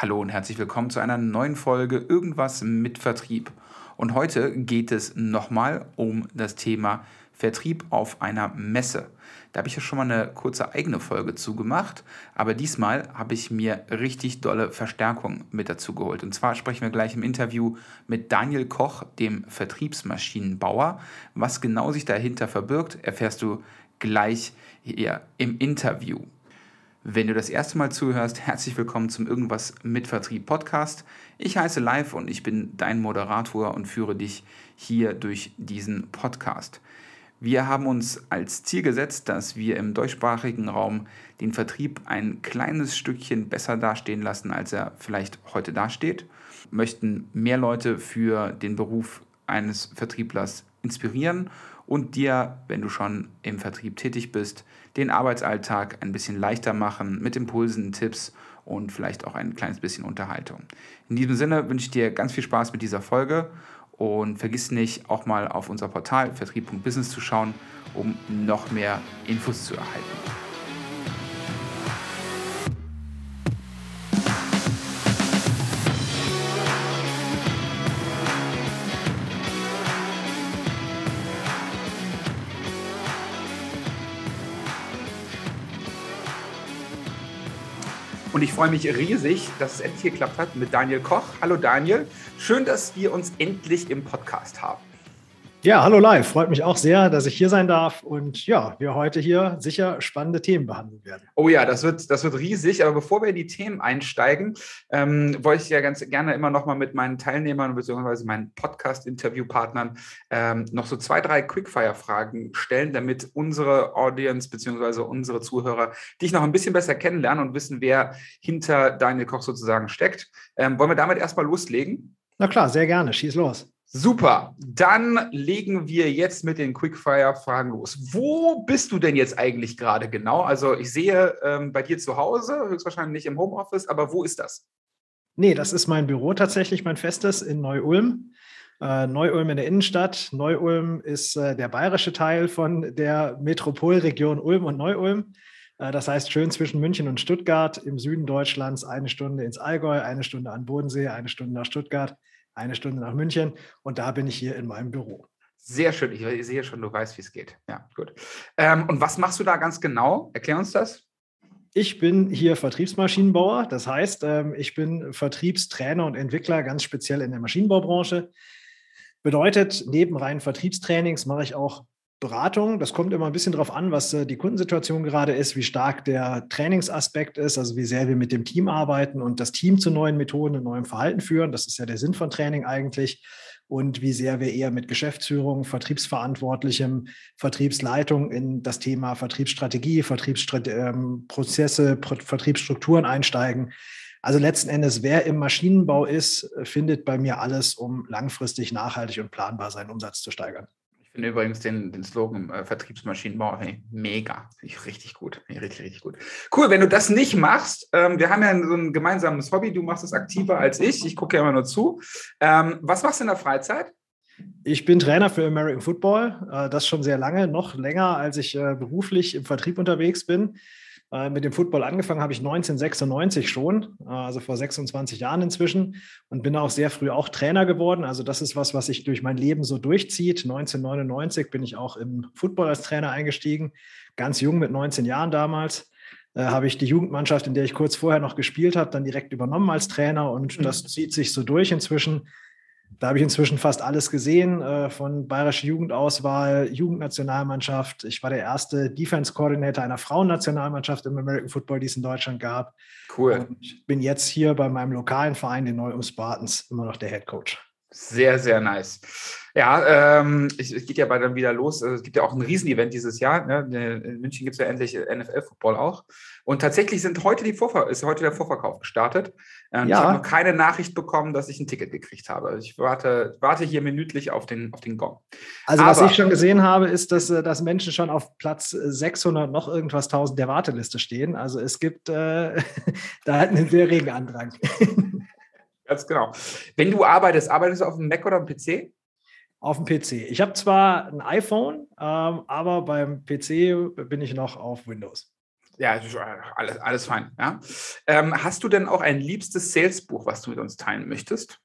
Hallo und herzlich willkommen zu einer neuen Folge Irgendwas mit Vertrieb. Und heute geht es nochmal um das Thema Vertrieb auf einer Messe. Da habe ich ja schon mal eine kurze eigene Folge zugemacht, aber diesmal habe ich mir richtig dolle Verstärkung mit dazu geholt. Und zwar sprechen wir gleich im Interview mit Daniel Koch, dem Vertriebsmaschinenbauer. Was genau sich dahinter verbirgt, erfährst du gleich hier im Interview. Wenn du das erste Mal zuhörst, herzlich willkommen zum Irgendwas mit Vertrieb Podcast. Ich heiße Live und ich bin dein Moderator und führe dich hier durch diesen Podcast. Wir haben uns als Ziel gesetzt, dass wir im deutschsprachigen Raum den Vertrieb ein kleines Stückchen besser dastehen lassen, als er vielleicht heute dasteht. Wir möchten mehr Leute für den Beruf eines Vertrieblers inspirieren und dir, wenn du schon im Vertrieb tätig bist, den Arbeitsalltag ein bisschen leichter machen mit Impulsen, Tipps und vielleicht auch ein kleines bisschen Unterhaltung. In diesem Sinne wünsche ich dir ganz viel Spaß mit dieser Folge und vergiss nicht, auch mal auf unser Portal vertrieb.business zu schauen, um noch mehr Infos zu erhalten. Und ich freue mich riesig, dass es endlich geklappt hat mit Daniel Koch. Hallo Daniel, schön, dass wir uns endlich im Podcast haben. Ja, hallo live. Freut mich auch sehr, dass ich hier sein darf und ja, wir heute hier sicher spannende Themen behandeln werden. Oh ja, das wird, das wird riesig. Aber bevor wir in die Themen einsteigen, ähm, wollte ich ja ganz gerne immer noch mal mit meinen Teilnehmern bzw. meinen Podcast-Interviewpartnern ähm, noch so zwei, drei Quickfire-Fragen stellen, damit unsere Audience bzw. unsere Zuhörer dich noch ein bisschen besser kennenlernen und wissen, wer hinter Daniel Koch sozusagen steckt. Ähm, wollen wir damit erstmal loslegen? Na klar, sehr gerne. Schieß los. Super, dann legen wir jetzt mit den Quickfire-Fragen los. Wo bist du denn jetzt eigentlich gerade genau? Also ich sehe ähm, bei dir zu Hause, höchstwahrscheinlich nicht im Homeoffice, aber wo ist das? Nee, das ist mein Büro tatsächlich, mein festes in Neu-Ulm. Äh, Neu-Ulm in der Innenstadt. Neu-Ulm ist äh, der bayerische Teil von der Metropolregion Ulm und Neu-Ulm. Äh, das heißt, schön zwischen München und Stuttgart im Süden Deutschlands, eine Stunde ins Allgäu, eine Stunde an Bodensee, eine Stunde nach Stuttgart eine Stunde nach München und da bin ich hier in meinem Büro. Sehr schön. Ich sehe schon, du weißt, wie es geht. Ja, gut. Ähm, und was machst du da ganz genau? Erklär uns das. Ich bin hier Vertriebsmaschinenbauer. Das heißt, ähm, ich bin Vertriebstrainer und Entwickler ganz speziell in der Maschinenbaubranche. Bedeutet, neben reinen Vertriebstrainings mache ich auch Beratung. Das kommt immer ein bisschen darauf an, was äh, die Kundensituation gerade ist, wie stark der Trainingsaspekt ist, also wie sehr wir mit dem Team arbeiten und das Team zu neuen Methoden und neuem Verhalten führen. Das ist ja der Sinn von Training eigentlich. Und wie sehr wir eher mit Geschäftsführung, Vertriebsverantwortlichem, Vertriebsleitung in das Thema Vertriebsstrategie, Vertriebsprozesse, ähm, Vertriebsstrukturen einsteigen. Also letzten Endes, wer im Maschinenbau ist, findet bei mir alles, um langfristig nachhaltig und planbar seinen Umsatz zu steigern finde übrigens den, den Slogan äh, Vertriebsmaschinenbau mega. Finde ich richtig gut. Ich richtig, richtig gut. Cool, wenn du das nicht machst, ähm, wir haben ja so ein gemeinsames Hobby, du machst es aktiver als ich. Ich gucke ja immer nur zu. Ähm, was machst du in der Freizeit? Ich bin Trainer für American Football, äh, das schon sehr lange, noch länger, als ich äh, beruflich im Vertrieb unterwegs bin. Äh, mit dem Football angefangen habe ich 1996 schon, äh, also vor 26 Jahren inzwischen und bin auch sehr früh auch Trainer geworden. Also das ist was, was sich durch mein Leben so durchzieht. 1999 bin ich auch im Football als Trainer eingestiegen, ganz jung mit 19 Jahren damals. Äh, habe ich die Jugendmannschaft, in der ich kurz vorher noch gespielt habe, dann direkt übernommen als Trainer und mhm. das zieht sich so durch inzwischen. Da habe ich inzwischen fast alles gesehen, äh, von bayerischer Jugendauswahl, Jugendnationalmannschaft. Ich war der erste Defense Coordinator einer Frauennationalmannschaft im American Football, die es in Deutschland gab. Cool. Und bin jetzt hier bei meinem lokalen Verein, den Neu-Ulm Spartans, immer noch der Head Coach. Sehr, sehr nice. Ja, ähm, es, es, geht ja bald dann wieder los. Also, es gibt ja auch ein Riesenevent dieses Jahr. Ne? In München gibt es ja endlich NFL-Football auch. Und tatsächlich sind heute die Vorver ist heute der Vorverkauf gestartet. Ähm, ja. Ich habe noch keine Nachricht bekommen, dass ich ein Ticket gekriegt habe. Also ich warte, warte hier minütlich auf den, auf den Gong. Also Aber, was ich schon gesehen habe, ist, dass, äh, dass Menschen schon auf Platz 600 noch irgendwas 1000 der Warteliste stehen. Also es gibt äh, da einen sehr regen Andrang. Ganz genau. Wenn du arbeitest, arbeitest du auf dem Mac oder dem PC? Auf dem PC. Ich habe zwar ein iPhone, ähm, aber beim PC bin ich noch auf Windows. Ja, alles, alles fein. Ja. Ähm, hast du denn auch ein liebstes Salesbuch, was du mit uns teilen möchtest?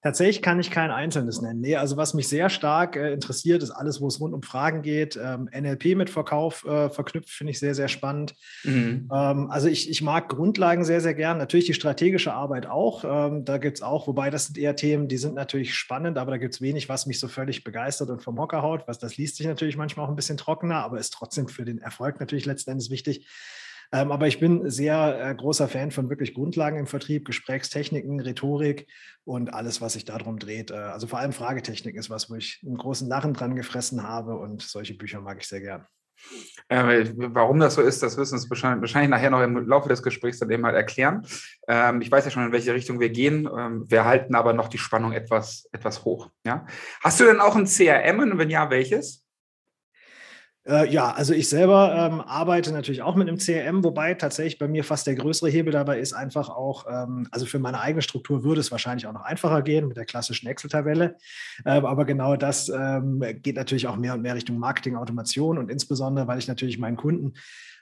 Tatsächlich kann ich kein einzelnes nennen. Nee, also was mich sehr stark äh, interessiert, ist alles, wo es rund um Fragen geht. Ähm, NLP mit Verkauf äh, verknüpft, finde ich sehr, sehr spannend. Mhm. Ähm, also ich, ich mag Grundlagen sehr, sehr gern. Natürlich die strategische Arbeit auch. Ähm, da gibt es auch, wobei das sind eher Themen, die sind natürlich spannend, aber da gibt es wenig, was mich so völlig begeistert und vom Hocker haut. Was, das liest sich natürlich manchmal auch ein bisschen trockener, aber ist trotzdem für den Erfolg natürlich letzten Endes wichtig. Ähm, aber ich bin sehr äh, großer Fan von wirklich Grundlagen im Vertrieb, Gesprächstechniken, Rhetorik und alles, was sich darum dreht. Äh, also vor allem Fragetechnik ist was, wo ich einen großen Narren dran gefressen habe und solche Bücher mag ich sehr gern. Äh, warum das so ist, das wirst du uns wahrscheinlich, nachher noch im Laufe des Gesprächs dann eben mal erklären. Ähm, ich weiß ja schon, in welche Richtung wir gehen. Ähm, wir halten aber noch die Spannung etwas, etwas hoch. Ja? Hast du denn auch ein CRM und wenn ja, welches? Äh, ja, also ich selber ähm, arbeite natürlich auch mit einem CRM, wobei tatsächlich bei mir fast der größere Hebel dabei ist, einfach auch, ähm, also für meine eigene Struktur würde es wahrscheinlich auch noch einfacher gehen mit der klassischen Excel-Tabelle. Ähm, aber genau das ähm, geht natürlich auch mehr und mehr Richtung Marketing-Automation und insbesondere, weil ich natürlich meinen Kunden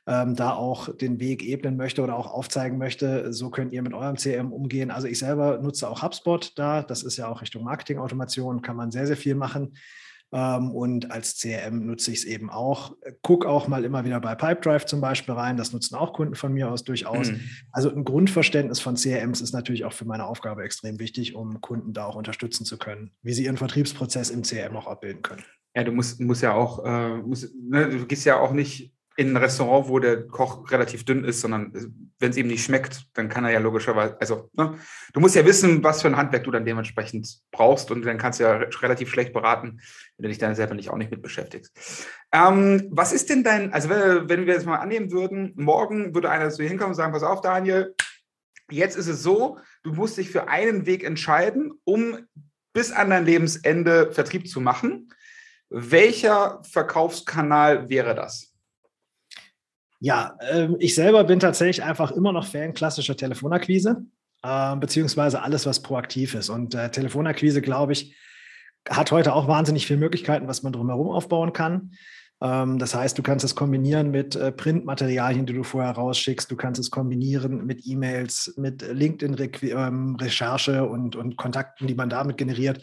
ähm, da auch den Weg ebnen möchte oder auch aufzeigen möchte, so könnt ihr mit eurem CRM umgehen. Also ich selber nutze auch HubSpot da, das ist ja auch Richtung Marketing-Automation, kann man sehr, sehr viel machen. Ähm, und als CRM nutze ich es eben auch. Guck auch mal immer wieder bei Pipedrive zum Beispiel rein. Das nutzen auch Kunden von mir aus durchaus. Mhm. Also ein Grundverständnis von CRMs ist natürlich auch für meine Aufgabe extrem wichtig, um Kunden da auch unterstützen zu können, wie sie ihren Vertriebsprozess im CRM auch abbilden können. Ja, du musst, musst ja auch, äh, musst, ne, du gehst ja auch nicht in ein Restaurant, wo der Koch relativ dünn ist, sondern wenn es ihm nicht schmeckt, dann kann er ja logischerweise, also ne, du musst ja wissen, was für ein Handwerk du dann dementsprechend brauchst und dann kannst du ja relativ schlecht beraten, wenn du dich dann selber nicht auch nicht mit beschäftigst. Ähm, was ist denn dein, also wenn, wenn wir jetzt mal annehmen würden, morgen würde einer zu dir hinkommen und sagen, pass auf, Daniel, jetzt ist es so, du musst dich für einen Weg entscheiden, um bis an dein Lebensende Vertrieb zu machen. Welcher Verkaufskanal wäre das? Ja, äh, ich selber bin tatsächlich einfach immer noch Fan klassischer Telefonakquise, äh, beziehungsweise alles, was proaktiv ist. Und äh, Telefonakquise, glaube ich, hat heute auch wahnsinnig viele Möglichkeiten, was man drumherum aufbauen kann. Ähm, das heißt, du kannst es kombinieren mit äh, Printmaterialien, die du vorher rausschickst. Du kannst es kombinieren mit E-Mails, mit LinkedIn-Recherche ähm, und, und Kontakten, die man damit generiert.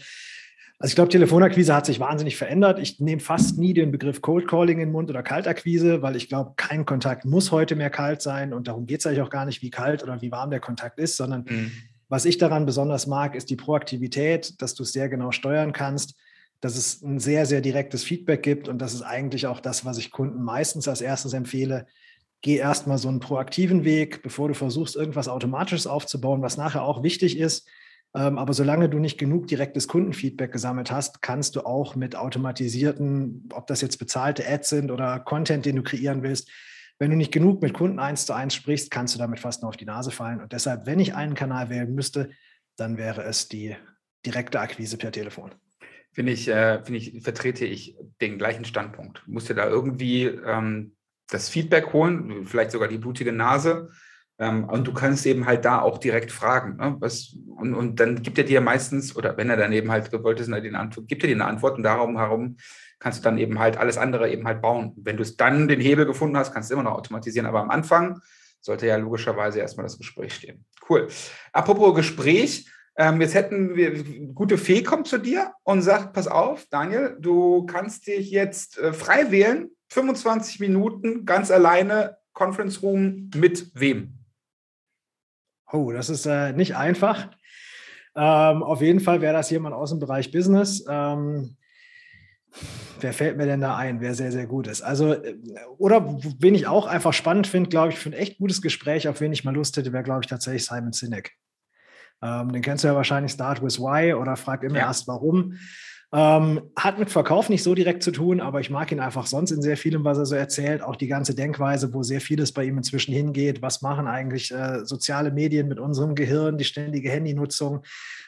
Also ich glaube, Telefonakquise hat sich wahnsinnig verändert. Ich nehme fast nie den Begriff Cold Calling in den Mund oder Kaltakquise, weil ich glaube, kein Kontakt muss heute mehr kalt sein. Und darum geht es eigentlich auch gar nicht, wie kalt oder wie warm der Kontakt ist, sondern mhm. was ich daran besonders mag, ist die Proaktivität, dass du es sehr genau steuern kannst, dass es ein sehr, sehr direktes Feedback gibt. Und das ist eigentlich auch das, was ich Kunden meistens als erstes empfehle. Geh erstmal so einen proaktiven Weg, bevor du versuchst, irgendwas Automatisches aufzubauen, was nachher auch wichtig ist aber solange du nicht genug direktes Kundenfeedback gesammelt hast, kannst du auch mit automatisierten, ob das jetzt bezahlte Ads sind oder Content, den du kreieren willst, wenn du nicht genug mit Kunden eins zu eins sprichst, kannst du damit fast nur auf die Nase fallen. Und deshalb, wenn ich einen Kanal wählen müsste, dann wäre es die direkte Akquise per Telefon. Finde ich, äh, finde ich, vertrete ich den gleichen Standpunkt. Du musst dir da irgendwie ähm, das Feedback holen, vielleicht sogar die blutige Nase ähm, und du kannst eben halt da auch direkt fragen. Ne? Was, und, und dann gibt er dir meistens, oder wenn er dann eben halt gewollt ist, eine Antwort, gibt er dir eine Antwort und darum herum kannst du dann eben halt alles andere eben halt bauen. Wenn du es dann den Hebel gefunden hast, kannst du immer noch automatisieren. Aber am Anfang sollte ja logischerweise erstmal das Gespräch stehen. Cool. Apropos Gespräch, ähm, jetzt hätten wir, gute Fee kommt zu dir und sagt, pass auf, Daniel, du kannst dich jetzt äh, frei wählen, 25 Minuten ganz alleine, Conference Room mit wem? Oh, das ist äh, nicht einfach. Ähm, auf jeden Fall wäre das jemand aus dem Bereich Business. Ähm, wer fällt mir denn da ein, wer sehr, sehr gut ist? Also, äh, oder wen ich auch einfach spannend finde, glaube ich, für ein echt gutes Gespräch, auf wen ich mal Lust hätte, wäre, glaube ich, tatsächlich Simon Sinek. Ähm, den kennst du ja wahrscheinlich Start with Why oder frag immer ja. erst warum. Ähm, hat mit Verkauf nicht so direkt zu tun, aber ich mag ihn einfach sonst in sehr vielem, was er so erzählt. Auch die ganze Denkweise, wo sehr vieles bei ihm inzwischen hingeht. Was machen eigentlich äh, soziale Medien mit unserem Gehirn, die ständige Handynutzung?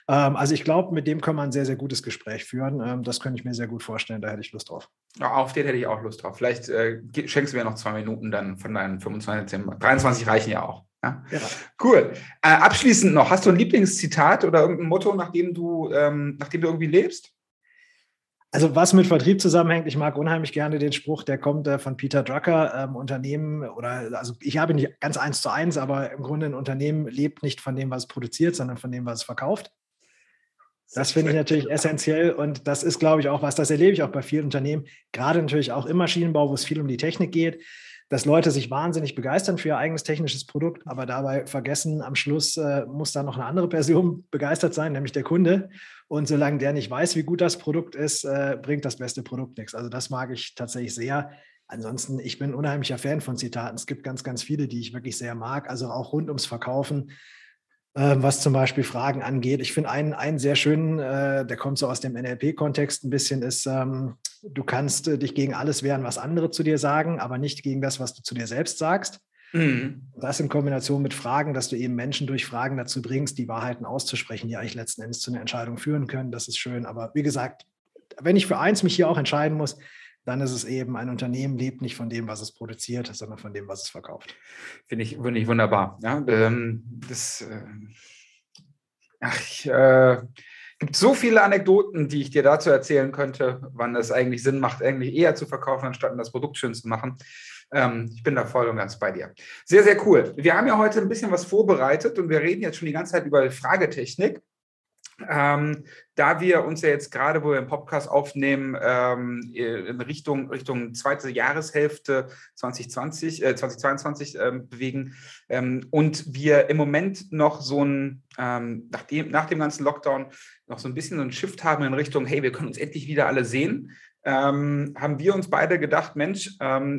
Ähm, also ich glaube, mit dem kann man ein sehr, sehr gutes Gespräch führen. Ähm, das könnte ich mir sehr gut vorstellen. Da hätte ich Lust drauf. Ja, auf den hätte ich auch Lust drauf. Vielleicht äh, schenkst du mir noch zwei Minuten dann von deinen 25, 23 reichen ja auch. Ja? ja. Cool. Äh, abschließend noch, hast du ein Lieblingszitat oder irgendein Motto, nach dem du, ähm, nach dem du irgendwie lebst? Also was mit Vertrieb zusammenhängt, ich mag unheimlich gerne den Spruch, der kommt äh, von Peter Drucker, ähm, Unternehmen oder also ich habe nicht ganz eins zu eins, aber im Grunde ein Unternehmen lebt nicht von dem, was es produziert, sondern von dem, was es verkauft. Das finde ich natürlich essentiell und das ist, glaube ich, auch was, das erlebe ich auch bei vielen Unternehmen, gerade natürlich auch im Maschinenbau, wo es viel um die Technik geht, dass Leute sich wahnsinnig begeistern für ihr eigenes technisches Produkt, aber dabei vergessen, am Schluss äh, muss da noch eine andere Person begeistert sein, nämlich der Kunde. Und solange der nicht weiß, wie gut das Produkt ist, äh, bringt das beste Produkt nichts. Also das mag ich tatsächlich sehr. Ansonsten, ich bin unheimlicher Fan von Zitaten. Es gibt ganz, ganz viele, die ich wirklich sehr mag. Also auch rund ums Verkaufen, äh, was zum Beispiel Fragen angeht. Ich finde einen, einen sehr schönen, äh, der kommt so aus dem NLP-Kontext ein bisschen, ist, ähm, du kannst äh, dich gegen alles wehren, was andere zu dir sagen, aber nicht gegen das, was du zu dir selbst sagst. Mhm. Das in Kombination mit Fragen, dass du eben Menschen durch Fragen dazu bringst, die Wahrheiten auszusprechen, die eigentlich letzten Endes zu einer Entscheidung führen können. Das ist schön. Aber wie gesagt, wenn ich für eins mich hier auch entscheiden muss, dann ist es eben, ein Unternehmen lebt nicht von dem, was es produziert, sondern von dem, was es verkauft. Finde ich, find ich wunderbar. Ja, ähm, das, äh, ach, ich, äh, gibt so viele Anekdoten, die ich dir dazu erzählen könnte, wann es eigentlich Sinn macht, eigentlich eher zu verkaufen, anstatt das Produkt schön zu machen. Ähm, ich bin da voll und ganz bei dir. Sehr, sehr cool. Wir haben ja heute ein bisschen was vorbereitet und wir reden jetzt schon die ganze Zeit über Fragetechnik. Ähm, da wir uns ja jetzt gerade, wo wir den Podcast aufnehmen, ähm, in Richtung, Richtung zweite Jahreshälfte 2020, äh, 2022 ähm, bewegen ähm, und wir im Moment noch so ein, ähm, nach, dem, nach dem ganzen Lockdown, noch so ein bisschen so ein Shift haben in Richtung, hey, wir können uns endlich wieder alle sehen ähm, haben wir uns beide gedacht, Mensch,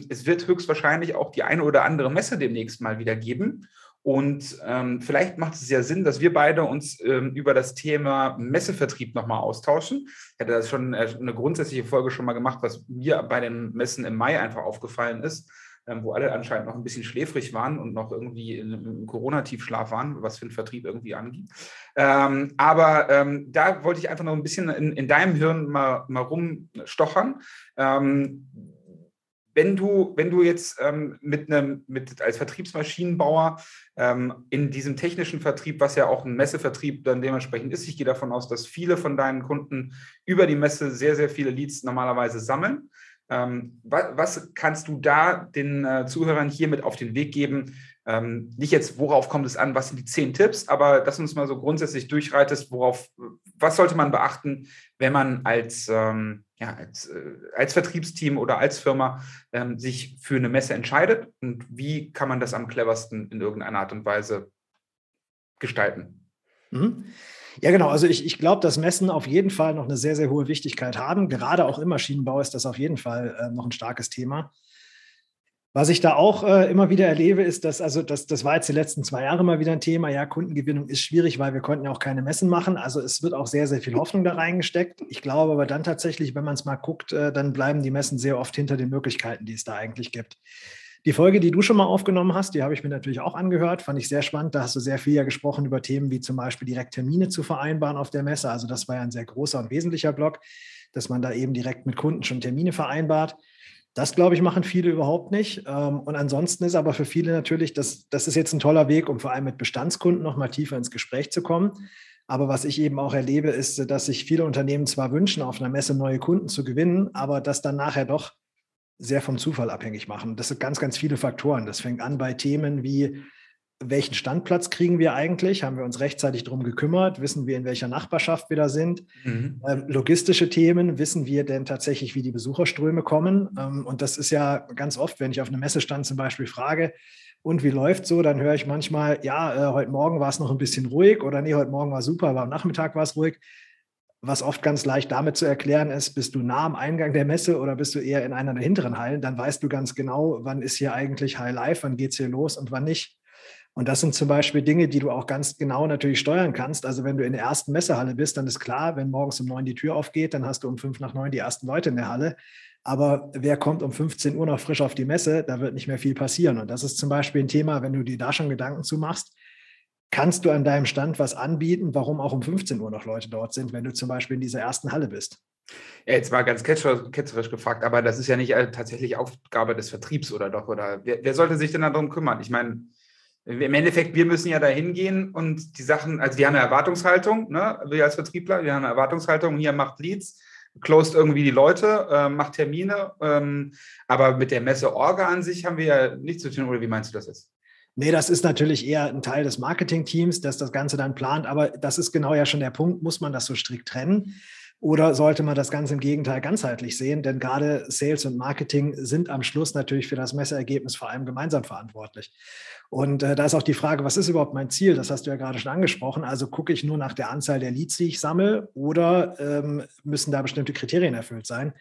es wird höchstwahrscheinlich auch die eine oder andere Messe demnächst mal wieder geben. Und ähm, vielleicht macht es ja Sinn, dass wir beide uns ähm, über das Thema Messevertrieb nochmal austauschen. Ich hatte das schon äh, eine grundsätzliche Folge schon mal gemacht, was mir bei den Messen im Mai einfach aufgefallen ist ähm, wo alle anscheinend noch ein bisschen schläfrig waren und noch irgendwie im Corona-Tiefschlaf waren, was für den Vertrieb irgendwie angeht. Ähm, aber ähm, da wollte ich einfach noch ein bisschen in, in deinem Hirn mal, mal rumstochern. Wenn du, wenn du jetzt ähm, mit einem, mit als Vertriebsmaschinenbauer ähm, in diesem technischen Vertrieb, was ja auch ein Messevertrieb dann dementsprechend ist, ich gehe davon aus, dass viele von deinen Kunden über die Messe sehr, sehr viele Leads normalerweise sammeln. Ähm, was, was, kannst du da den äh, Zuhörern hier mit auf den Weg geben? Ähm, nicht jetzt, worauf kommt es an, was sind die zehn Tipps, aber dass du uns mal so grundsätzlich durchreitest, worauf, was sollte man beachten, wenn man als, ähm, ja, als, äh, als Vertriebsteam oder als Firma ähm, sich für eine Messe entscheidet und wie kann man das am cleversten in irgendeiner Art und Weise gestalten? Mhm. Ja, genau. Also ich, ich glaube, dass Messen auf jeden Fall noch eine sehr, sehr hohe Wichtigkeit haben. Gerade auch im Maschinenbau ist das auf jeden Fall äh, noch ein starkes Thema. Was ich da auch äh, immer wieder erlebe, ist, dass, also das, das war jetzt die letzten zwei Jahre mal wieder ein Thema. Ja, Kundengewinnung ist schwierig, weil wir konnten ja auch keine Messen machen. Also es wird auch sehr, sehr viel Hoffnung da reingesteckt. Ich glaube aber dann tatsächlich, wenn man es mal guckt, äh, dann bleiben die Messen sehr oft hinter den Möglichkeiten, die es da eigentlich gibt. Die Folge, die du schon mal aufgenommen hast, die habe ich mir natürlich auch angehört, fand ich sehr spannend. Da hast du sehr viel ja gesprochen über Themen wie zum Beispiel direkt Termine zu vereinbaren auf der Messe. Also das war ja ein sehr großer und wesentlicher Block, dass man da eben direkt mit Kunden schon Termine vereinbart. Das, glaube ich, machen viele überhaupt nicht. Ähm, und ansonsten ist aber für viele natürlich, das, das ist jetzt ein toller Weg, um vor allem mit Bestandskunden noch mal tiefer ins Gespräch zu kommen. Aber was ich eben auch erlebe, ist, dass sich viele Unternehmen zwar wünschen, auf einer Messe neue Kunden zu gewinnen, aber das dann nachher doch sehr vom Zufall abhängig machen. Das sind ganz, ganz viele Faktoren. Das fängt an bei Themen wie, welchen Standplatz kriegen wir eigentlich? Haben wir uns rechtzeitig darum gekümmert? Wissen wir, in welcher Nachbarschaft wir da sind? Mhm. Ähm, logistische Themen, wissen wir denn tatsächlich, wie die Besucherströme kommen? Ähm, und das ist ja ganz oft, wenn ich auf einem Messestand zum Beispiel frage, und wie läuft so? Dann höre ich manchmal, ja, äh, heute Morgen war es noch ein bisschen ruhig oder nee, heute Morgen war super, aber am Nachmittag war es ruhig was oft ganz leicht damit zu erklären ist, bist du nah am Eingang der Messe oder bist du eher in einer der hinteren Hallen, dann weißt du ganz genau, wann ist hier eigentlich High Life, wann geht es hier los und wann nicht. Und das sind zum Beispiel Dinge, die du auch ganz genau natürlich steuern kannst. Also wenn du in der ersten Messehalle bist, dann ist klar, wenn morgens um neun die Tür aufgeht, dann hast du um fünf nach neun die ersten Leute in der Halle. Aber wer kommt um 15 Uhr noch frisch auf die Messe, da wird nicht mehr viel passieren. Und das ist zum Beispiel ein Thema, wenn du dir da schon Gedanken zu machst, kannst du an deinem Stand was anbieten, warum auch um 15 Uhr noch Leute dort sind, wenn du zum Beispiel in dieser ersten Halle bist? Ja, jetzt war ganz ketzerisch gefragt, aber das ist ja nicht äh, tatsächlich Aufgabe des Vertriebs oder doch? Oder wer, wer sollte sich denn darum kümmern? Ich meine, im Endeffekt, wir müssen ja da hingehen und die Sachen, also wir haben eine Erwartungshaltung, ne? wir als Vertriebler, wir haben eine Erwartungshaltung, hier macht Leads, closed irgendwie die Leute, äh, macht Termine, ähm, aber mit der Messe-Orga an sich haben wir ja nichts zu tun, oder wie meinst du das jetzt? Nee, das ist natürlich eher ein Teil des Marketing-Teams, das das Ganze dann plant, aber das ist genau ja schon der Punkt, muss man das so strikt trennen? Oder sollte man das Ganze im Gegenteil ganzheitlich sehen? Denn gerade Sales und Marketing sind am Schluss natürlich für das Messergebnis vor allem gemeinsam verantwortlich. Und äh, da ist auch die Frage, was ist überhaupt mein Ziel? Das hast du ja gerade schon angesprochen. Also gucke ich nur nach der Anzahl der Leads, die ich sammle, oder ähm, müssen da bestimmte Kriterien erfüllt sein?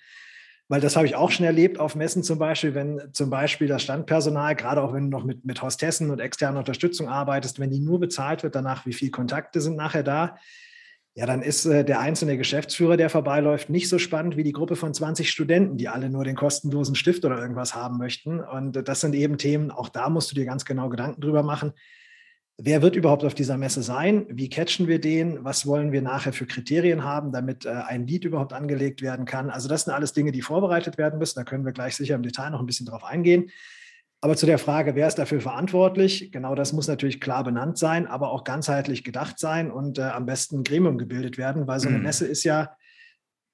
Weil das habe ich auch schon erlebt auf Messen zum Beispiel, wenn zum Beispiel das Standpersonal, gerade auch wenn du noch mit, mit Hostessen und externer Unterstützung arbeitest, wenn die nur bezahlt wird danach, wie viele Kontakte sind nachher da, ja, dann ist äh, der einzelne Geschäftsführer, der vorbeiläuft, nicht so spannend wie die Gruppe von 20 Studenten, die alle nur den kostenlosen Stift oder irgendwas haben möchten. Und äh, das sind eben Themen, auch da musst du dir ganz genau Gedanken drüber machen. Wer wird überhaupt auf dieser Messe sein? Wie catchen wir den? Was wollen wir nachher für Kriterien haben, damit äh, ein Lied überhaupt angelegt werden kann? Also das sind alles Dinge, die vorbereitet werden müssen. Da können wir gleich sicher im Detail noch ein bisschen drauf eingehen. Aber zu der Frage, wer ist dafür verantwortlich? Genau das muss natürlich klar benannt sein, aber auch ganzheitlich gedacht sein und äh, am besten ein Gremium gebildet werden, weil so eine mhm. Messe ist ja,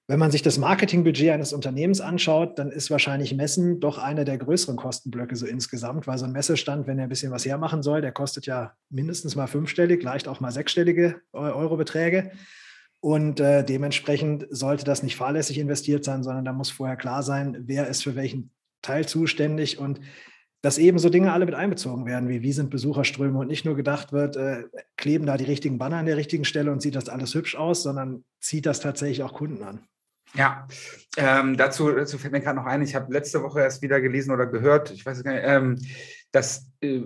wenn man sich das Marketingbudget eines Unternehmens anschaut, dann ist wahrscheinlich Messen doch einer der größeren Kostenblöcke so insgesamt, weil so ein Messestand, wenn er ein bisschen was hermachen soll, der kostet ja mindestens mal fünfstellig, leicht auch mal sechsstellige Eurobeträge. Und äh, dementsprechend sollte das nicht fahrlässig investiert sein, sondern da muss vorher klar sein, wer ist für welchen Teil zuständig und dass eben so Dinge alle mit einbezogen werden, wie wie sind Besucherströme und nicht nur gedacht wird, äh, kleben da die richtigen Banner an der richtigen Stelle und sieht das alles hübsch aus, sondern zieht das tatsächlich auch Kunden an. Ja, ähm, dazu, dazu fällt mir gerade noch ein, ich habe letzte Woche erst wieder gelesen oder gehört, ich weiß gar nicht, ähm, dass äh,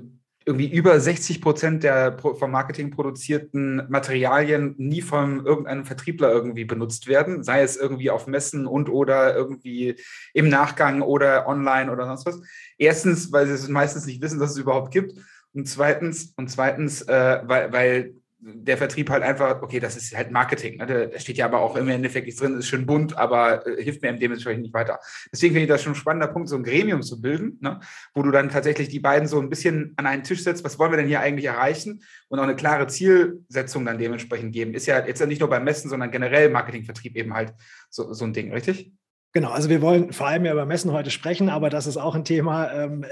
irgendwie über 60 Prozent der vom Marketing produzierten Materialien nie von irgendeinem Vertriebler irgendwie benutzt werden, sei es irgendwie auf Messen und oder irgendwie im Nachgang oder online oder sonst was. Erstens, weil sie es meistens nicht wissen, dass es überhaupt gibt. Und zweitens, und zweitens, äh, weil, weil der Vertrieb halt einfach, okay, das ist halt Marketing. Ne? Da steht ja aber auch im Endeffekt nichts drin, ist schön bunt, aber äh, hilft mir dementsprechend nicht weiter. Deswegen finde ich das schon ein spannender Punkt, so ein Gremium zu bilden, ne? wo du dann tatsächlich die beiden so ein bisschen an einen Tisch setzt, was wollen wir denn hier eigentlich erreichen und auch eine klare Zielsetzung dann dementsprechend geben. Ist ja jetzt nicht nur beim Messen, sondern generell Marketingvertrieb eben halt so, so ein Ding, richtig? Genau, also wir wollen vor allem ja über Messen heute sprechen, aber das ist auch ein Thema, ähm,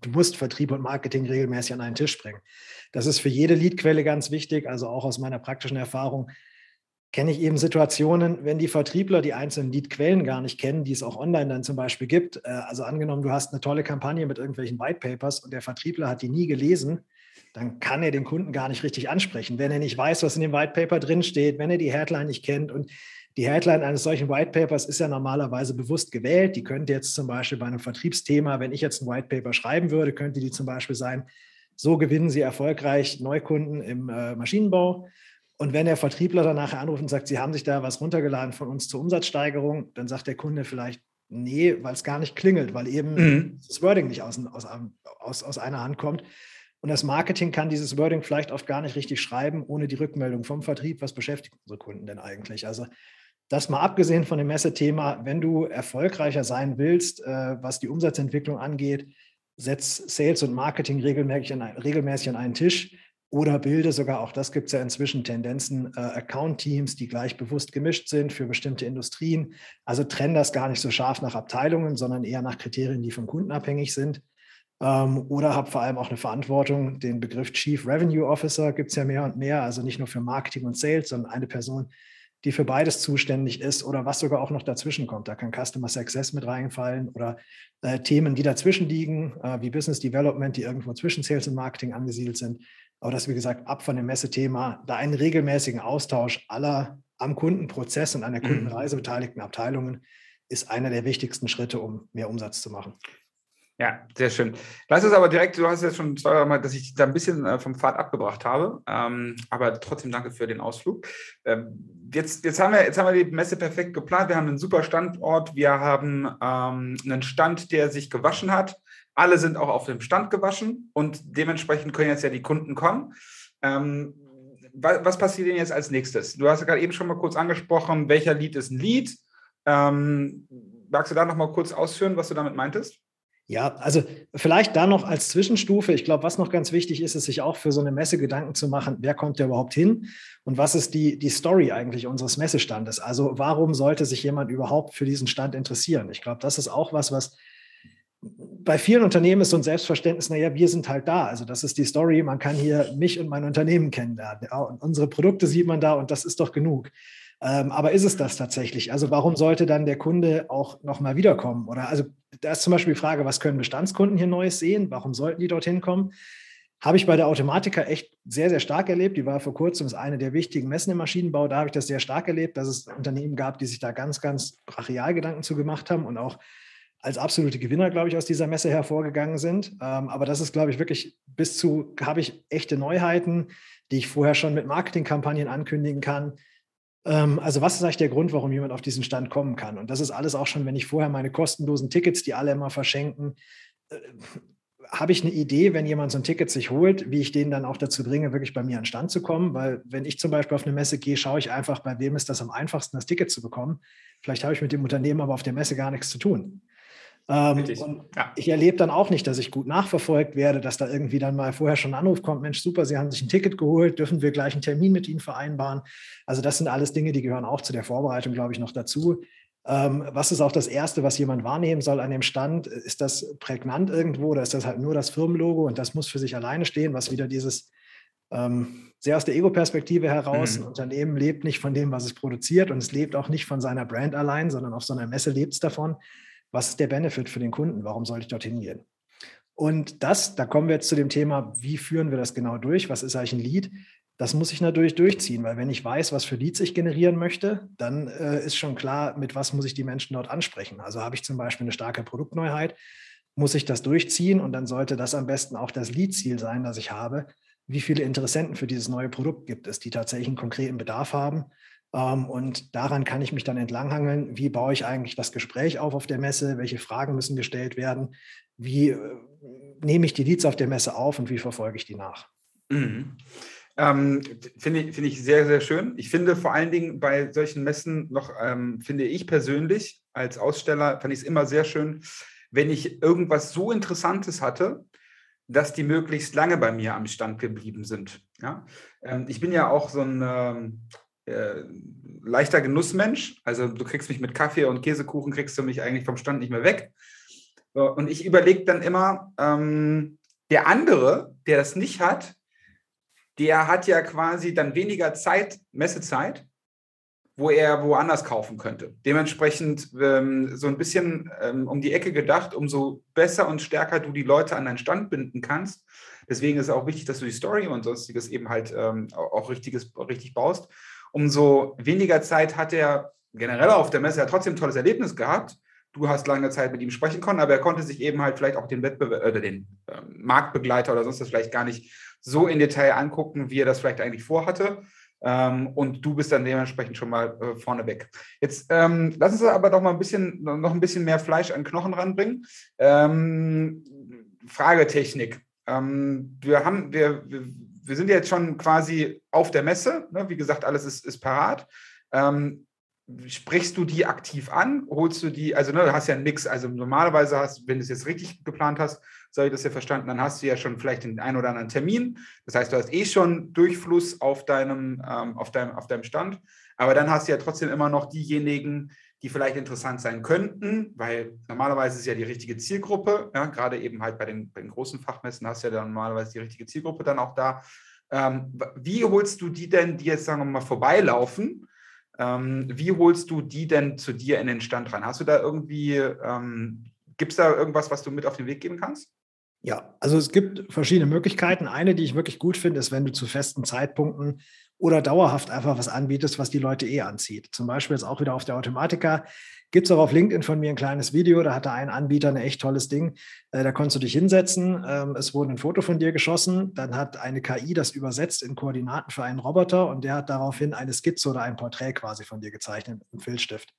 du musst Vertrieb und Marketing regelmäßig an einen Tisch bringen. Das ist für jede Leadquelle ganz wichtig, also auch aus meiner praktischen Erfahrung kenne ich eben Situationen, wenn die Vertriebler die einzelnen Leadquellen gar nicht kennen, die es auch online dann zum Beispiel gibt. Äh, also angenommen, du hast eine tolle Kampagne mit irgendwelchen Whitepapers und der Vertriebler hat die nie gelesen, dann kann er den Kunden gar nicht richtig ansprechen, wenn er nicht weiß, was in dem Whitepaper drinsteht, wenn er die Headline nicht kennt und die Headline eines solchen White Papers ist ja normalerweise bewusst gewählt. Die könnte jetzt zum Beispiel bei einem Vertriebsthema, wenn ich jetzt ein White Paper schreiben würde, könnte die zum Beispiel sein, so gewinnen Sie erfolgreich Neukunden im äh, Maschinenbau. Und wenn der Vertriebler danach anruft und sagt, Sie haben sich da was runtergeladen von uns zur Umsatzsteigerung, dann sagt der Kunde vielleicht, nee, weil es gar nicht klingelt, weil eben mhm. das Wording nicht aus, aus, aus, aus einer Hand kommt. Und das Marketing kann dieses Wording vielleicht oft gar nicht richtig schreiben, ohne die Rückmeldung vom Vertrieb. Was beschäftigt unsere Kunden denn eigentlich? Also das mal abgesehen von dem Messethema, wenn du erfolgreicher sein willst, äh, was die Umsatzentwicklung angeht, setz Sales und Marketing regelmäßig an, regelmäßig an einen Tisch oder bilde sogar, auch das gibt es ja inzwischen Tendenzen, äh, Account-Teams, die gleich bewusst gemischt sind für bestimmte Industrien. Also trenn das gar nicht so scharf nach Abteilungen, sondern eher nach Kriterien, die vom Kunden abhängig sind. Ähm, oder habe vor allem auch eine Verantwortung. Den Begriff Chief Revenue Officer gibt es ja mehr und mehr, also nicht nur für Marketing und Sales, sondern eine Person, die für beides zuständig ist oder was sogar auch noch dazwischen kommt. Da kann Customer Success mit reinfallen oder äh, Themen, die dazwischen liegen, äh, wie Business Development, die irgendwo zwischen Sales und Marketing angesiedelt sind. Aber das, wie gesagt, ab von dem Messethema, da einen regelmäßigen Austausch aller am Kundenprozess und an der mhm. Kundenreise beteiligten Abteilungen ist einer der wichtigsten Schritte, um mehr Umsatz zu machen. Ja, sehr schön. Lass uns aber direkt, du hast ja schon zweimal, dass ich da ein bisschen äh, vom Pfad abgebracht habe, ähm, aber trotzdem danke für den Ausflug. Ähm, jetzt, jetzt, haben wir, jetzt haben wir die Messe perfekt geplant. Wir haben einen super Standort. Wir haben ähm, einen Stand, der sich gewaschen hat. Alle sind auch auf dem Stand gewaschen und dementsprechend können jetzt ja die Kunden kommen. Was, passiert denn jetzt als nächstes? Du hast ja gerade eben schon mal kurz angesprochen, welcher Lied ist ein Lied. Magst du da noch mal kurz ausführen, was du damit meintest? Ja, also vielleicht da noch als Zwischenstufe. Ich glaube, was noch ganz wichtig ist, ist sich auch für so eine Messe Gedanken zu machen, wer kommt da überhaupt hin und was ist die, die Story eigentlich unseres Messestandes? Also warum sollte sich jemand überhaupt für diesen Stand interessieren? Ich glaube, das ist auch was, was bei vielen Unternehmen ist so ein Selbstverständnis, naja, wir sind halt da. Also das ist die Story, man kann hier mich und mein Unternehmen kennenlernen. Ja, und unsere Produkte sieht man da und das ist doch genug. Ähm, aber ist es das tatsächlich? Also warum sollte dann der Kunde auch nochmal wiederkommen? Oder also da ist zum Beispiel die Frage, was können Bestandskunden hier Neues sehen? Warum sollten die dorthin kommen? Habe ich bei der Automatika echt sehr, sehr stark erlebt. Die war vor kurzem eine der wichtigen Messen im Maschinenbau. Da habe ich das sehr stark erlebt, dass es Unternehmen gab, die sich da ganz, ganz brachial Gedanken zu gemacht haben und auch als absolute Gewinner, glaube ich, aus dieser Messe hervorgegangen sind. Ähm, aber das ist, glaube ich, wirklich bis zu, habe ich echte Neuheiten, die ich vorher schon mit Marketingkampagnen ankündigen kann also was ist eigentlich der Grund, warum jemand auf diesen Stand kommen kann? Und das ist alles auch schon, wenn ich vorher meine kostenlosen Tickets, die alle immer verschenken, äh, habe ich eine Idee, wenn jemand so ein Ticket sich holt, wie ich den dann auch dazu bringe, wirklich bei mir an Stand zu kommen. Weil wenn ich zum Beispiel auf eine Messe gehe, schaue ich einfach, bei wem ist das am einfachsten, das Ticket zu bekommen. Vielleicht habe ich mit dem Unternehmen aber auf der Messe gar nichts zu tun. Ähm, ja. Ich erlebe dann auch nicht, dass ich gut nachverfolgt werde, dass da irgendwie dann mal vorher schon ein Anruf kommt, Mensch, super, Sie haben sich ein Ticket geholt, dürfen wir gleich einen Termin mit Ihnen vereinbaren. Also das sind alles Dinge, die gehören auch zu der Vorbereitung, glaube ich, noch dazu. Ähm, was ist auch das Erste, was jemand wahrnehmen soll an dem Stand? Ist das prägnant irgendwo oder ist das halt nur das Firmenlogo und das muss für sich alleine stehen, was wieder dieses ähm, sehr aus der Ego-Perspektive heraus. Mhm. Ein Unternehmen lebt nicht von dem, was es produziert und es lebt auch nicht von seiner Brand allein, sondern auf so einer Messe lebt es davon was ist der Benefit für den Kunden? Warum soll ich dorthin gehen? Und das, da kommen wir jetzt zu dem Thema, wie führen wir das genau durch? Was ist eigentlich ein Lead? Das muss ich natürlich durchziehen, weil wenn ich weiß, was für Leads ich generieren möchte, dann äh, ist schon klar, mit was muss ich die Menschen dort ansprechen. Also habe ich zum Beispiel eine starke Produktneuheit, muss ich das durchziehen und dann sollte das am besten auch das Lead-Ziel sein, das ich habe. Wie viele Interessenten für dieses neue Produkt gibt es, die tatsächlich einen konkreten Bedarf haben und daran kann ich mich dann entlanghangeln. Wie baue ich eigentlich das Gespräch auf auf der Messe? Welche Fragen müssen gestellt werden? Wie äh, nehme ich die Leads auf der Messe auf und wie verfolge ich die nach? Mhm. Ähm, finde ich, find ich sehr, sehr schön. Ich finde vor allen Dingen bei solchen Messen noch, ähm, finde ich persönlich als Aussteller, fand ich es immer sehr schön, wenn ich irgendwas so Interessantes hatte, dass die möglichst lange bei mir am Stand geblieben sind. Ja? Ähm, ich bin ja auch so ein, ähm, äh, leichter Genussmensch. Also du kriegst mich mit Kaffee und Käsekuchen, kriegst du mich eigentlich vom Stand nicht mehr weg. Und ich überlege dann immer, ähm, der andere, der das nicht hat, der hat ja quasi dann weniger Zeit, Messezeit, wo er woanders kaufen könnte. Dementsprechend ähm, so ein bisschen ähm, um die Ecke gedacht, umso besser und stärker du die Leute an deinen Stand binden kannst. Deswegen ist es auch wichtig, dass du die Story und sonstiges eben halt ähm, auch richtiges, richtig baust umso weniger Zeit hat er generell auf der Messe. Hat trotzdem ein tolles Erlebnis gehabt. Du hast lange Zeit mit ihm sprechen können, aber er konnte sich eben halt vielleicht auch den Wettbewerb oder den äh, Marktbegleiter oder sonst das vielleicht gar nicht so in Detail angucken, wie er das vielleicht eigentlich vorhatte. Ähm, und du bist dann dementsprechend schon mal äh, vorne weg. Jetzt ähm, lass uns aber doch mal ein bisschen, noch ein bisschen mehr Fleisch an Knochen ranbringen. Ähm, Fragetechnik. Ähm, wir haben, wir, wir wir sind jetzt schon quasi auf der Messe. Ne? Wie gesagt, alles ist, ist parat. Ähm, sprichst du die aktiv an? Holst du die, also ne, du hast ja einen Mix. Also normalerweise hast, wenn du es jetzt richtig geplant hast, so habe ich das ja verstanden, dann hast du ja schon vielleicht den einen oder anderen Termin. Das heißt, du hast eh schon Durchfluss auf deinem, ähm, auf deinem, auf deinem Stand. Aber dann hast du ja trotzdem immer noch diejenigen, die vielleicht interessant sein könnten, weil normalerweise ist ja die richtige Zielgruppe, ja, gerade eben halt bei den, bei den großen Fachmessen hast du ja dann normalerweise die richtige Zielgruppe dann auch da. Ähm, wie holst du die denn, die jetzt sagen wir mal vorbeilaufen, ähm, wie holst du die denn zu dir in den Stand rein? Hast du da irgendwie, ähm, gibt es da irgendwas, was du mit auf den Weg geben kannst? Ja, also es gibt verschiedene Möglichkeiten. Eine, die ich wirklich gut finde, ist, wenn du zu festen Zeitpunkten oder dauerhaft einfach was anbietest, was die Leute eh anzieht. Zum Beispiel jetzt auch wieder auf der Automatiker. Gibt es auch auf LinkedIn von mir ein kleines Video, da hatte ein Anbieter ein echt tolles Ding. Äh, da konntest du dich hinsetzen, ähm, es wurde ein Foto von dir geschossen, dann hat eine KI das übersetzt in Koordinaten für einen Roboter und der hat daraufhin eine Skizze oder ein Porträt quasi von dir gezeichnet mit einem Filzstift.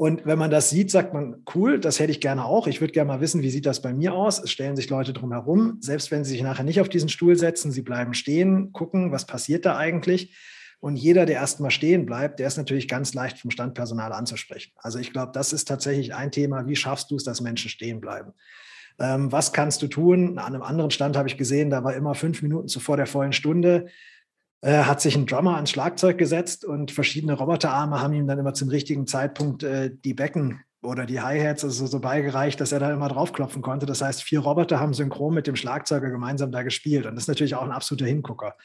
Und wenn man das sieht, sagt man, cool, das hätte ich gerne auch. Ich würde gerne mal wissen, wie sieht das bei mir aus? Es stellen sich Leute drum herum. Selbst wenn sie sich nachher nicht auf diesen Stuhl setzen, sie bleiben stehen, gucken, was passiert da eigentlich. Und jeder, der erstmal stehen bleibt, der ist natürlich ganz leicht vom Standpersonal anzusprechen. Also ich glaube, das ist tatsächlich ein Thema. Wie schaffst du es, dass Menschen stehen bleiben? Ähm, was kannst du tun? An einem anderen Stand habe ich gesehen, da war immer fünf Minuten zuvor der vollen Stunde, äh, hat sich ein Drummer ans Schlagzeug gesetzt und verschiedene Roboterarme haben ihm dann immer zum richtigen Zeitpunkt äh, die Becken oder die Hi-Hats also so beigereicht, dass er da immer draufklopfen konnte. Das heißt, vier Roboter haben synchron mit dem Schlagzeuger gemeinsam da gespielt. Und das ist natürlich auch ein absoluter Hingucker.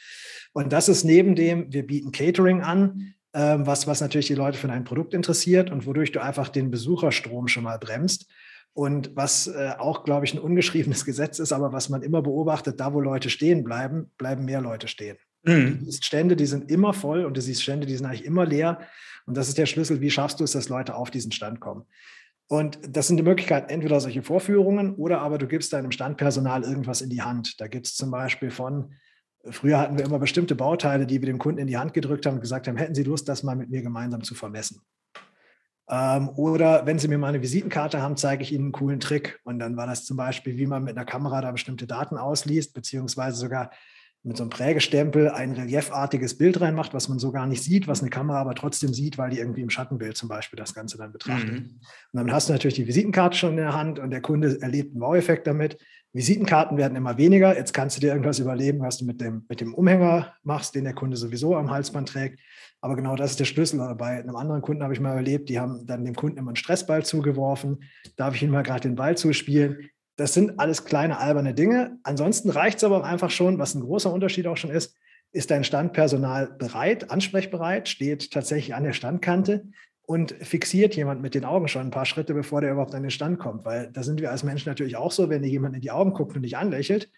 Und das ist neben dem, wir bieten Catering an, ähm, was, was natürlich die Leute für ein Produkt interessiert und wodurch du einfach den Besucherstrom schon mal bremst. Und was äh, auch, glaube ich, ein ungeschriebenes Gesetz ist, aber was man immer beobachtet, da wo Leute stehen bleiben, bleiben mehr Leute stehen. Mhm. Du siehst Stände, die sind immer voll und du siehst Stände, die sind eigentlich immer leer. Und das ist der Schlüssel, wie schaffst du es, dass Leute auf diesen Stand kommen. Und das sind die Möglichkeiten, entweder solche Vorführungen oder aber du gibst deinem Standpersonal irgendwas in die Hand. Da gibt es zum Beispiel von, früher hatten wir immer bestimmte Bauteile, die wir dem Kunden in die Hand gedrückt haben und gesagt haben, hätten Sie Lust, das mal mit mir gemeinsam zu vermessen. Ähm, oder wenn Sie mir mal eine Visitenkarte haben, zeige ich Ihnen einen coolen Trick. Und dann war das zum Beispiel, wie man mit einer Kamera da bestimmte Daten ausliest, beziehungsweise sogar mit so einem Prägestempel ein reliefartiges Bild reinmacht, was man so gar nicht sieht, was eine Kamera aber trotzdem sieht, weil die irgendwie im Schattenbild zum Beispiel das Ganze dann betrachtet. Mhm. Und dann hast du natürlich die Visitenkarte schon in der Hand und der Kunde erlebt einen Wow-Effekt damit. Visitenkarten werden immer weniger. Jetzt kannst du dir irgendwas überleben, was du mit dem, mit dem Umhänger machst, den der Kunde sowieso am Halsband trägt. Aber genau das ist der Schlüssel. Bei einem anderen Kunden habe ich mal erlebt, die haben dann dem Kunden immer einen Stressball zugeworfen. Darf ich ihm mal gerade den Ball zuspielen? Das sind alles kleine alberne Dinge. Ansonsten reicht es aber einfach schon, was ein großer Unterschied auch schon ist, ist dein Standpersonal bereit, ansprechbereit, steht tatsächlich an der Standkante und fixiert jemand mit den Augen schon ein paar Schritte, bevor der überhaupt an den Stand kommt. Weil da sind wir als Menschen natürlich auch so, wenn dir jemand in die Augen guckt und dich anlächelt,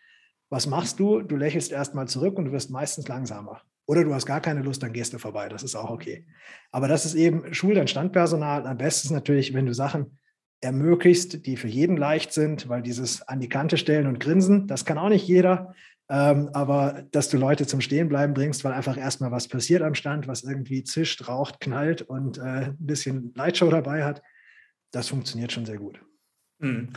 was machst du? Du lächelst erstmal zurück und du wirst meistens langsamer. Oder du hast gar keine Lust, dann gehst du vorbei. Das ist auch okay. Aber das ist eben, schul dein Standpersonal. Am besten ist natürlich, wenn du Sachen ermöglicht, die für jeden leicht sind, weil dieses an die Kante stellen und grinsen, das kann auch nicht jeder. Ähm, aber dass du Leute zum Stehenbleiben bringst, weil einfach erstmal was passiert am Stand, was irgendwie zischt, raucht, knallt und äh, ein bisschen Lightshow dabei hat, das funktioniert schon sehr gut. Hm.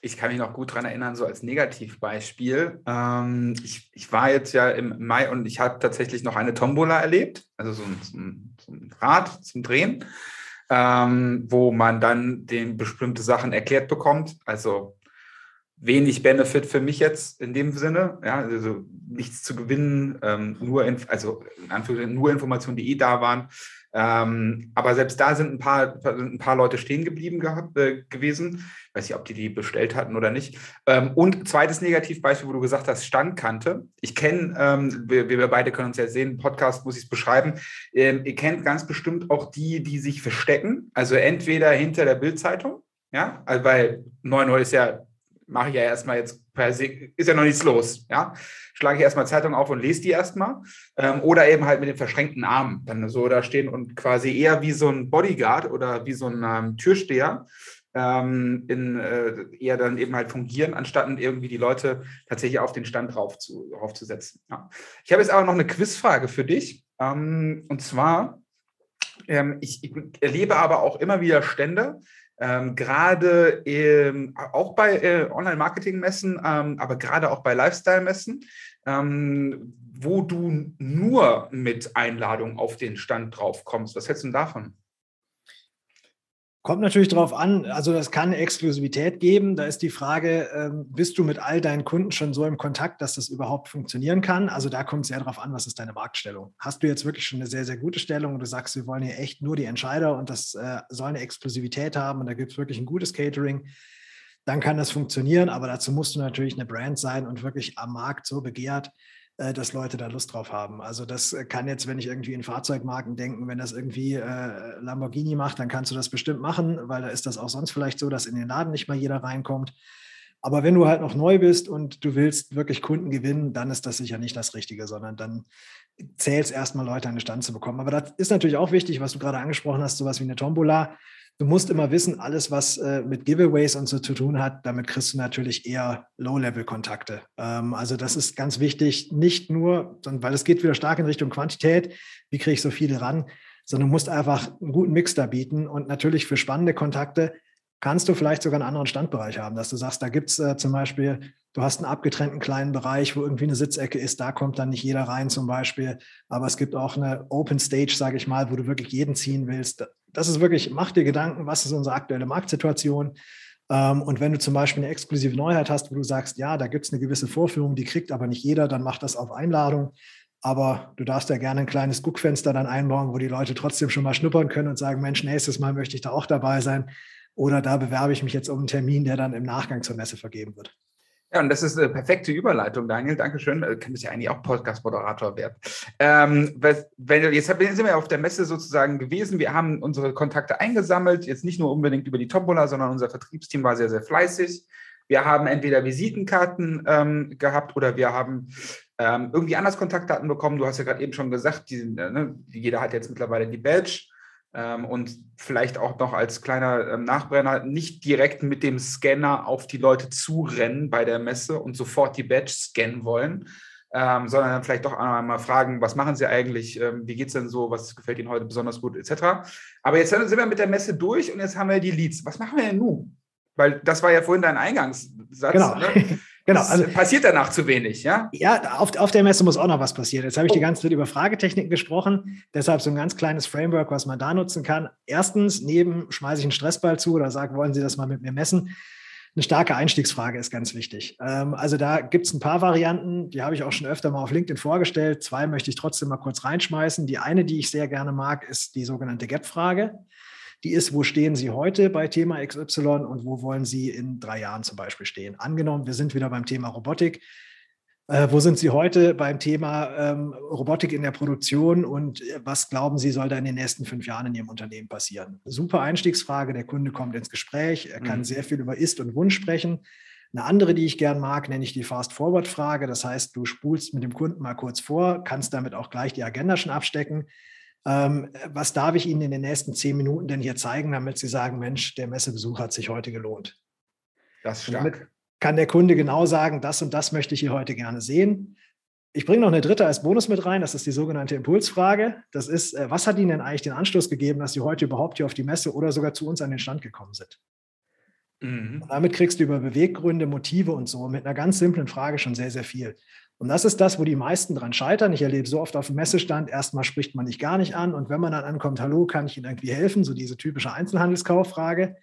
Ich kann mich noch gut daran erinnern, so als Negativbeispiel. Ähm, ich, ich, war jetzt ja im Mai und ich habe tatsächlich noch eine Tombola erlebt, also so ein, so ein, so ein Rad zum Drehen ähm, wo man dann den bestimmte Sachen erklärt bekommt. Also wenig Benefit für mich jetzt in dem Sinne, ja, also nichts zu gewinnen, ähm, nur, in, also in Anführungszeichen nur Informationen, die eh da waren. Ähm, aber selbst da sind ein paar, ein paar Leute stehen geblieben gehabt, äh, gewesen. Ich weiß nicht, ob die die bestellt hatten oder nicht. Ähm, und zweites Negativbeispiel, wo du gesagt hast, Standkante. Ich kenne, ähm, wir, wir beide können uns ja sehen, Podcast muss ich es beschreiben. Ähm, ihr kennt ganz bestimmt auch die, die sich verstecken. Also entweder hinter der Bildzeitung, ja, also weil 9 Uhr ist ja mache ich ja erstmal jetzt per se, ist ja noch nichts los, ja. Schlage ich erstmal Zeitung auf und lese die erstmal. Ähm, oder eben halt mit den verschränkten Armen dann so da stehen und quasi eher wie so ein Bodyguard oder wie so ein ähm, Türsteher ähm, in, äh, eher dann eben halt fungieren, anstatt irgendwie die Leute tatsächlich auf den Stand drauf zu, draufzusetzen. Ja. Ich habe jetzt aber noch eine Quizfrage für dich. Ähm, und zwar, ähm, ich, ich erlebe aber auch immer wieder Stände, ähm, gerade ähm, auch bei äh, Online-Marketing-Messen, ähm, aber gerade auch bei Lifestyle-Messen, ähm, wo du nur mit Einladung auf den Stand drauf kommst. Was hältst du davon? Kommt natürlich darauf an, also das kann Exklusivität geben. Da ist die Frage, ähm, bist du mit all deinen Kunden schon so im Kontakt, dass das überhaupt funktionieren kann? Also da kommt es sehr darauf an, was ist deine Marktstellung. Hast du jetzt wirklich schon eine sehr, sehr gute Stellung und du sagst, wir wollen hier echt nur die Entscheider und das äh, soll eine Exklusivität haben und da gibt es wirklich ein gutes Catering, dann kann das funktionieren. Aber dazu musst du natürlich eine Brand sein und wirklich am Markt so begehrt, dass Leute da Lust drauf haben. Also das äh, kann jetzt, wenn ich irgendwie in Fahrzeugmarken denken, wenn das irgendwie äh, Lamborghini macht, dann kannst du das bestimmt machen, weil da ist das auch sonst vielleicht so, dass in den Laden nicht mal jeder reinkommt. Aber wenn du halt noch neu bist und du willst wirklich Kunden gewinnen, dann ist das sicher nicht das Richtige, sondern dann zählt es erstmal Leute an den Stand zu bekommen. Aber das ist natürlich auch wichtig, was du gerade angesprochen hast, sowas wie eine Tombola du musst immer wissen, alles, was äh, mit Giveaways und so zu tun hat, damit kriegst du natürlich eher Low-Level-Kontakte. Ähm, also das ist ganz wichtig, nicht nur, weil es geht wieder stark in Richtung Quantität, wie kriege ich so viele ran, sondern du musst einfach einen guten Mix da bieten und natürlich für spannende Kontakte kannst du vielleicht sogar einen anderen Standbereich haben, dass du sagst, da gibt es äh, zum Beispiel, du hast einen abgetrennten kleinen Bereich, wo irgendwie eine Sitzecke ist, da kommt dann nicht jeder rein zum Beispiel, aber es gibt auch eine Open Stage, sage ich mal, wo du wirklich jeden ziehen willst. Das ist wirklich, mach dir Gedanken, was ist unsere aktuelle Marktsituation, Ähm, und wenn du zum Beispiel eine exklusive Neuheit hast, wo du sagst, ja, da gibt es eine gewisse Vorführung, die kriegt aber nicht jeder, dann mach das auf Einladung. Aber du darfst ja gerne ein kleines Guckfenster dann einbauen, wo die Leute trotzdem schon mal schnuppern können und sagen, Mensch, nächstes Mal möchte ich da auch dabei sein. Oder da bewerbe ich mich jetzt um einen Termin, der dann im Nachgang zur Messe vergeben wird. Ja, und das ist eine perfekte Überleitung, Daniel. Dankeschön. Du könntest ja eigentlich auch Podcast-Moderator werden. Ähm, wenn, jetzt sind wir auf der Messe sozusagen gewesen. Wir haben unsere Kontakte eingesammelt. Jetzt nicht nur unbedingt über die Tombola, sondern unser Vertriebsteam war sehr, sehr fleißig. Wir haben entweder Visitenkarten ähm, gehabt oder wir haben ähm, irgendwie anders Kontaktdaten bekommen. Du hast ja gerade eben schon gesagt, die, ne, jeder hat jetzt mittlerweile die Badge und vielleicht auch noch als kleiner ähm, Nachbrenner nicht direkt mit dem Scanner auf die Leute zurennen bei der Messe und sofort die Badge scannen wollen, ähm, sondern dann vielleicht doch einmal fragen, was machen Sie eigentlich, ähm, wie geht es denn so, was gefällt Ihnen heute besonders gut, etc. Aber jetzt sind wir mit der Messe durch und jetzt haben wir die Leads. Was machen wir denn nun? Weil das war ja vorhin dein Eingangssatz. Genau. Ne? Genau, also passiert danach zu wenig, ja? Ja, auf, auf der Messe muss auch noch was passieren. Jetzt habe ich oh. die ganze Zeit über Fragetechniken gesprochen, deshalb so ein ganz kleines Framework, was man da nutzen kann. Erstens, neben schmeiße ich einen Stressball zu oder sage, wollen Sie das mal mit mir messen? Eine starke Einstiegsfrage ist ganz wichtig. Ähm, also da gibt es ein paar Varianten, die habe ich auch schon öfter mal auf LinkedIn vorgestellt. Zwei möchte ich trotzdem mal kurz reinschmeißen. Die eine, die ich sehr gerne mag, ist die sogenannte Gap-Frage die ist, wo stehen Sie heute bei Thema XY und wo wollen Sie in drei Jahren zum Beispiel stehen? Angenommen, wir sind wieder beim Thema Robotik. Äh, wo sind Sie heute beim Thema ähm, Robotik in der Produktion und äh, was glauben Sie, soll da in den nächsten fünf Jahren in Ihrem Unternehmen passieren? Super Einstiegsfrage. Der Kunde kommt ins Gespräch, er kann mhm. sehr viel über Ist und Wunsch sprechen. Eine andere, die ich gern mag, nenne ich die Fast-Forward-Frage. Das heißt, du spulst mit dem Kunden mal kurz vor, kannst damit auch gleich die Agenda schon abstecken. Ähm, was darf ich Ihnen in den nächsten zehn Minuten denn hier zeigen, damit Sie sagen, Mensch, der Messebesuch hat sich heute gelohnt? Das ist stark. kann der Kunde genau sagen, das und das möchte ich hier heute gerne sehen. Ich bringe noch eine dritte als Bonus mit rein, das ist die sogenannte Impulsfrage. Das ist, äh, was hat Ihnen denn eigentlich den Anstoß gegeben, dass Sie heute überhaupt hier auf die Messe oder sogar zu uns an den Stand gekommen sind? Mhm. damit kriegst du über Beweggründe, Motive und so mit einer ganz simplen Frage schon sehr, sehr viel. Und das ist das, wo die meisten dran scheitern. Ich erlebe so oft auf dem Messestand, erstmal spricht man nicht gar nicht an und wenn man dann ankommt, hallo, kann ich Ihnen irgendwie helfen? So diese typische Einzelhandelskauffrage.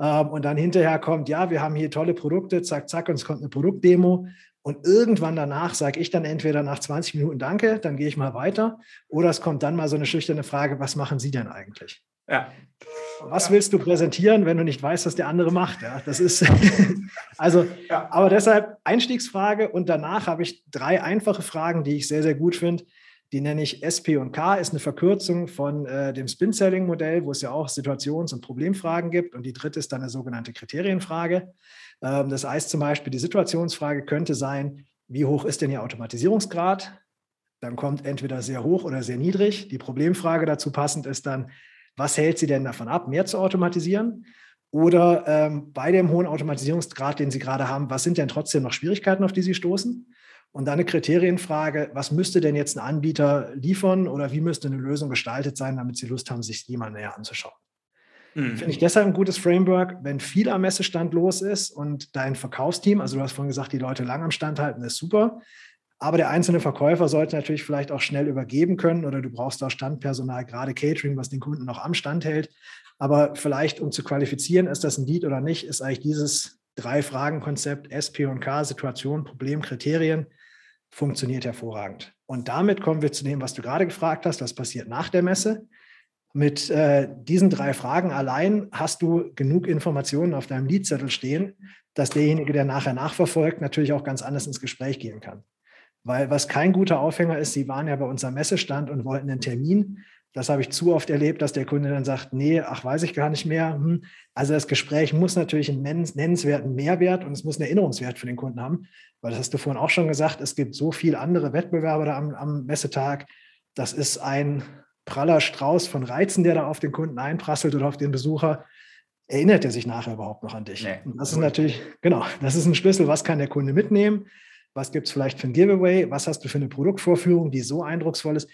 Ähm, und dann hinterher kommt, ja, wir haben hier tolle Produkte, zack, zack, und es kommt eine Produktdemo. Und irgendwann danach sage ich dann entweder nach 20 Minuten Danke, dann gehe ich mal weiter. Oder es kommt dann mal so eine schüchterne Frage, was machen Sie denn eigentlich? Ja. Was willst du präsentieren, wenn du nicht weißt, was der andere macht? Ja, das ist also, ja. aber deshalb Einstiegsfrage und danach habe ich drei einfache Fragen, die ich sehr, sehr gut finde. Die nenne ich SP und K, ist eine Verkürzung von äh, dem Spin-Selling-Modell, wo es ja auch Situations- und Problemfragen gibt. Und die dritte ist dann eine sogenannte Kriterienfrage. Ähm, das heißt zum Beispiel, die Situationsfrage könnte sein, wie hoch ist denn Ihr Automatisierungsgrad? Dann kommt entweder sehr hoch oder sehr niedrig. Die Problemfrage dazu passend ist dann, was hält Sie denn davon ab, mehr zu automatisieren? Oder ähm, bei dem hohen Automatisierungsgrad, den Sie gerade haben, was sind denn trotzdem noch Schwierigkeiten, auf die Sie stoßen? Und dann eine Kriterienfrage, was müsste denn jetzt ein Anbieter liefern oder wie müsste eine Lösung gestaltet sein, damit Sie Lust haben, sich die mal näher anzuschauen? Mhm. Finde ich deshalb ein gutes Framework, wenn viel am Messestand los ist und dein Verkaufsteam, also du hast vorhin gesagt, die Leute lang am Stand halten, ist super. Aber der einzelne Verkäufer sollte natürlich vielleicht auch schnell übergeben können oder du brauchst auch Standpersonal, gerade Catering, was den Kunden noch am Stand hält. Aber vielleicht, um zu qualifizieren, ist das ein Lead oder nicht, ist eigentlich dieses Drei-Fragen-Konzept SP und K, Situation, Problem, Kriterien, funktioniert hervorragend. Und damit kommen wir zu dem, was du gerade gefragt hast, was passiert nach der Messe. Mit äh, diesen drei Fragen allein hast du genug Informationen auf deinem Leadzettel stehen, dass derjenige, der nachher nachverfolgt, natürlich auch ganz anders ins Gespräch gehen kann. Weil was kein guter Aufhänger ist, Sie waren ja bei unserem Messestand und wollten einen Termin. Das habe ich zu oft erlebt, dass der Kunde dann sagt, nee, ach, weiß ich gar nicht mehr. Hm. Also das Gespräch muss natürlich einen nennenswerten Mehrwert und es muss einen Erinnerungswert für den Kunden haben. Weil das hast du vorhin auch schon gesagt, es gibt so viele andere Wettbewerber da am, am Messetag. Das ist ein praller Strauß von Reizen, der da auf den Kunden einprasselt oder auf den Besucher. Erinnert er sich nachher überhaupt noch an dich? Nee, und das ist natürlich, genau, das ist ein Schlüssel, was kann der Kunde mitnehmen? Was gibt es vielleicht für ein Giveaway? Was hast du für eine Produktvorführung, die so eindrucksvoll ist?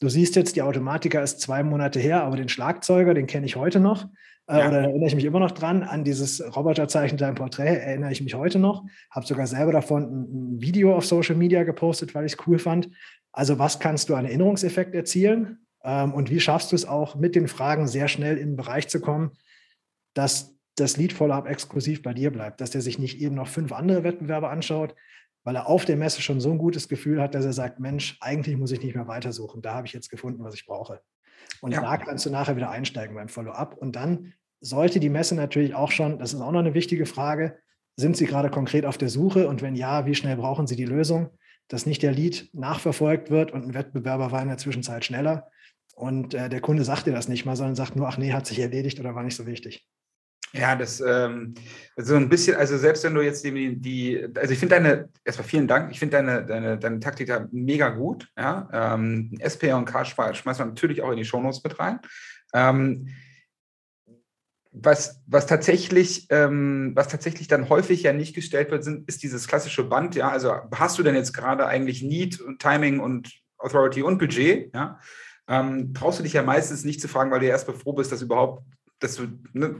Du siehst jetzt, die Automatiker ist zwei Monate her, aber den Schlagzeuger, den kenne ich heute noch. Äh, ja. Oder erinnere ich mich immer noch dran. An dieses Roboterzeichen dein Porträt erinnere ich mich heute noch. Habe sogar selber davon ein, Video auf Social Media gepostet, weil ich es cool fand. Also was kannst du an Erinnerungseffekt erzielen? Ähm, und wie schaffst du es auch, mit den Fragen sehr schnell in den Bereich zu kommen, dass das Lead-Follow-up exklusiv bei dir bleibt, dass der sich nicht eben noch fünf andere Wettbewerber anschaut, weil er auf der Messe schon so ein gutes Gefühl hat, dass er sagt, Mensch, eigentlich muss ich nicht mehr weitersuchen. Da habe ich jetzt gefunden, was ich brauche. Und ja. da kannst du nachher wieder einsteigen beim Follow-up. Und dann sollte die Messe natürlich auch schon, das ist auch noch eine wichtige Frage, sind Sie gerade konkret auf der Suche? Und wenn ja, wie schnell brauchen Sie die Lösung? Dass nicht der Lead nachverfolgt wird und ein Wettbewerber war in der Zwischenzeit schneller. Und äh, der Kunde sagt dir das nicht mal, sondern sagt nur, ach nee, hat sich erledigt oder war nicht so wichtig. Ja, das ähm, so ein bisschen, also selbst wenn du jetzt die, die also ich finde deine, erstmal vielen Dank, ich finde deine, deine, deine Taktik da mega gut. Ja? Ähm, SP und K schmeißen wir natürlich auch in die Shownotes mit rein. Ähm, was, was, tatsächlich, ähm, was tatsächlich dann häufig ja nicht gestellt wird, sind, ist dieses klassische Band. Ja, also hast du denn jetzt gerade eigentlich Need, Timing und Authority und Budget? Ja, ähm, traust du dich ja meistens nicht zu fragen, weil du erst froh bist, dass überhaupt, dass du ne,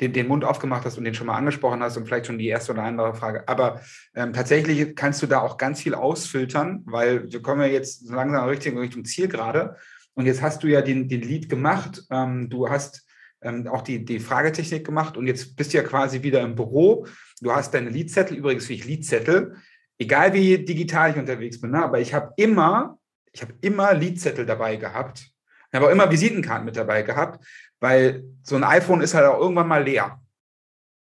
den, den Mund aufgemacht hast und den schon mal angesprochen hast und vielleicht schon die erste oder andere Frage. Aber ähm, tatsächlich kannst du da auch ganz viel ausfiltern, weil wir kommen ja jetzt so langsam Richtung, Richtung Ziel gerade. Und jetzt hast du ja den, den Lead gemacht. Ähm, du hast ähm, auch die, die Fragetechnik gemacht und jetzt bist du ja quasi wieder im Büro. Du hast deine Leadzettel, übrigens wie ich Leadzettel, egal wie digital ich unterwegs bin, ne? aber ich habe immer, ich habe immer Leadzettel dabei gehabt. Ich habe auch immer Visitenkarten mit dabei gehabt, weil so ein iPhone ist halt auch irgendwann mal leer.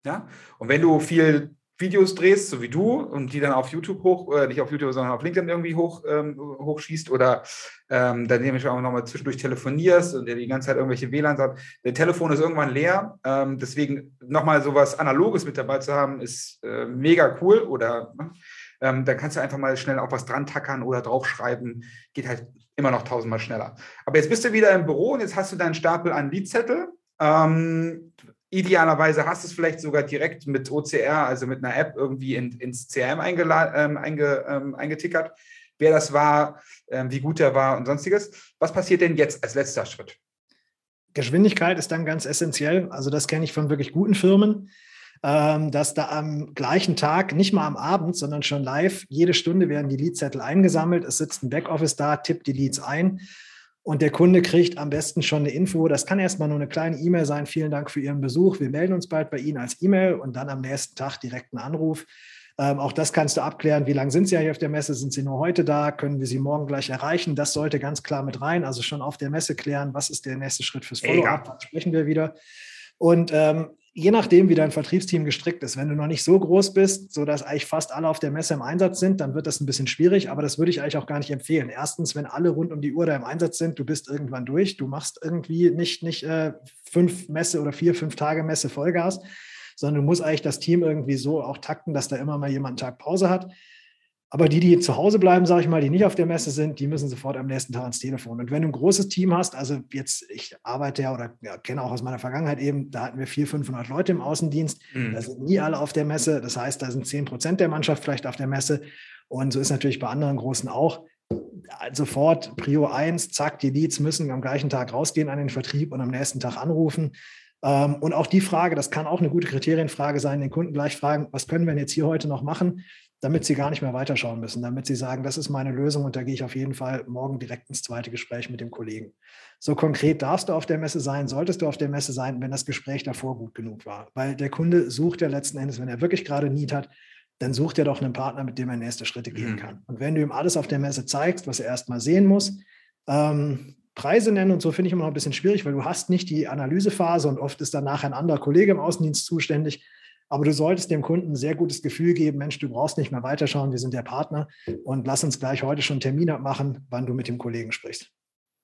Ja? Und wenn du viel Videos drehst, so wie du, und die dann auf YouTube hoch, äh, nicht auf YouTube, sondern auf LinkedIn irgendwie hoch, ähm, hochschießt oder ähm, dann nämlich auch nochmal zwischendurch telefonierst und der die ganze Zeit irgendwelche WLAN sagt, der Telefon ist irgendwann leer. Ähm, deswegen nochmal sowas Analoges mit dabei zu haben, ist äh, mega cool. Oder ne? ähm, dann kannst du einfach mal schnell auch was dran tackern oder draufschreiben. Geht halt immer noch tausendmal schneller. Aber jetzt bist du wieder im Büro und jetzt hast du deinen Stapel an Liedzettel. Ähm, Idealerweise hast du es vielleicht sogar direkt mit OCR, also mit einer App irgendwie in, ins CRM ähm, einge, ähm, eingetickert, wer das war, ähm, wie gut der war und sonstiges. Was passiert denn jetzt als letzter Schritt? Geschwindigkeit ist dann ganz essentiell. Also das kenne ich von wirklich guten Firmen, dass da am gleichen Tag, nicht mal am Abend, sondern schon live, jede Stunde werden die Leadzettel eingesammelt. Es sitzt ein Backoffice da, tippt die Leads ein und der Kunde kriegt am besten schon eine Info. Das kann erstmal nur eine kleine E-Mail sein. Vielen Dank für Ihren Besuch. Wir melden uns bald bei Ihnen als E-Mail und dann am nächsten Tag direkt einen Anruf. Ähm, auch das kannst du abklären. Wie lange sind Sie hier auf der Messe? Sind Sie nur heute da? Können wir Sie morgen gleich erreichen? Das sollte ganz klar mit rein. Also schon auf der Messe klären, was ist der nächste Schritt fürs Follow-up? Sprechen wir wieder. Und ähm, je nachdem, wie dein Vertriebsteam gestrickt ist, wenn du noch nicht so groß bist, sodass eigentlich fast alle auf der Messe im Einsatz sind, dann wird das ein bisschen schwierig, aber das würde ich eigentlich auch gar nicht empfehlen. Erstens, wenn alle rund um die Uhr da im Einsatz sind, du bist irgendwann durch, du machst irgendwie nicht, nicht äh, fünf Messe oder vier, fünf Tage Messe Vollgas, sondern du musst eigentlich das Team irgendwie so auch takten, dass da immer mal jemand einen Tag Pause hat. Aber die, die zu Hause bleiben, sage ich mal, die nicht auf der Messe sind, die müssen sofort am nächsten Tag ans Telefon. Und wenn du ein großes Team hast, also jetzt, ich arbeite ja oder ja, kenne auch aus meiner Vergangenheit eben, da hatten wir 400, 500 Leute im Außendienst. Mhm. Da sind nie alle auf der Messe. Das heißt, da sind 10 Prozent der Mannschaft vielleicht auf der Messe. Und so ist natürlich bei anderen Großen auch. Sofort Prio 1, zack, die Leads müssen am gleichen Tag rausgehen an den Vertrieb und am nächsten Tag anrufen. Ähm, und auch die Frage, das kann auch eine gute Kriterienfrage sein, den Kunden gleich fragen, was können wir jetzt hier heute noch machen? Damit sie gar nicht mehr weiterschauen müssen, damit sie sagen, das ist meine Lösung und da gehe ich auf jeden Fall morgen direkt ins zweite Gespräch mit dem Kollegen. So konkret darfst du auf der Messe sein, solltest du auf der Messe sein, wenn das Gespräch davor gut genug war. Weil der Kunde sucht ja letzten Endes, wenn er wirklich gerade Need hat, dann sucht er doch einen Partner, mit dem er nächste Schritte gehen mhm. kann. Und wenn du ihm alles auf der Messe zeigst, was er erstmal sehen muss, ähm, Preise nennen und so finde ich immer noch ein bisschen schwierig, weil du hast nicht die Analysephase und oft ist danach ein anderer Kollege im Außendienst zuständig. Aber du solltest dem Kunden ein sehr gutes Gefühl geben, Mensch, du brauchst nicht mehr weiterschauen, wir sind der Partner und lass uns gleich heute schon einen Termin abmachen, wann du mit dem Kollegen sprichst.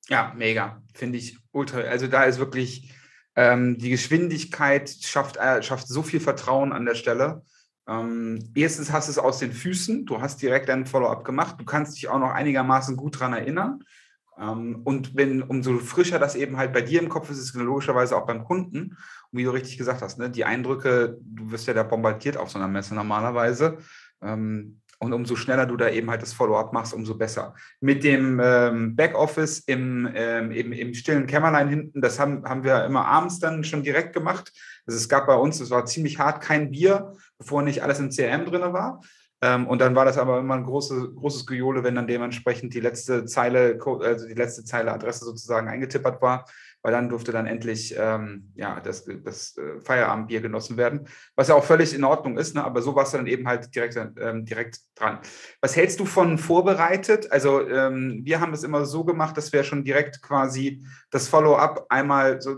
Ja, mega. Finde ich ultra. Also da ist wirklich ähm, die Geschwindigkeit schafft, äh, schafft so viel Vertrauen an der Stelle. Ähm, erstens hast du es aus den Füßen, du hast direkt einen Follow-up gemacht, du kannst dich auch noch einigermaßen gut daran erinnern. Ähm, und wenn umso frischer das eben halt bei dir im Kopf ist, ist logischerweise auch beim Kunden wie du richtig gesagt hast, ne, die Eindrücke, du wirst ja da bombardiert auf so einer Messe normalerweise. Ähm, und umso schneller du da eben halt das Follow-up machst, umso besser. Mit dem ähm, Backoffice im, im, im stillen Kämmerlein hinten, das haben, haben wir immer abends dann schon direkt gemacht. Also es gab bei uns, es war ziemlich hart, kein Bier, bevor nicht alles im CRM drin war. Ähm, und dann war das aber immer ein große, großes Gejohle, wenn dann dementsprechend die letzte Zeile, also die letzte Zeile Adresse sozusagen eingetippert war, weil dann durfte dann endlich ähm, ja, das, das äh, Feierabendbier genossen werden, was ja auch völlig in Ordnung ist, ne? aber so warst du dann eben halt direkt, ähm, direkt dran. Was hältst du von vorbereitet? Also ähm, wir haben es immer so gemacht, dass wir schon direkt quasi das Follow-up einmal so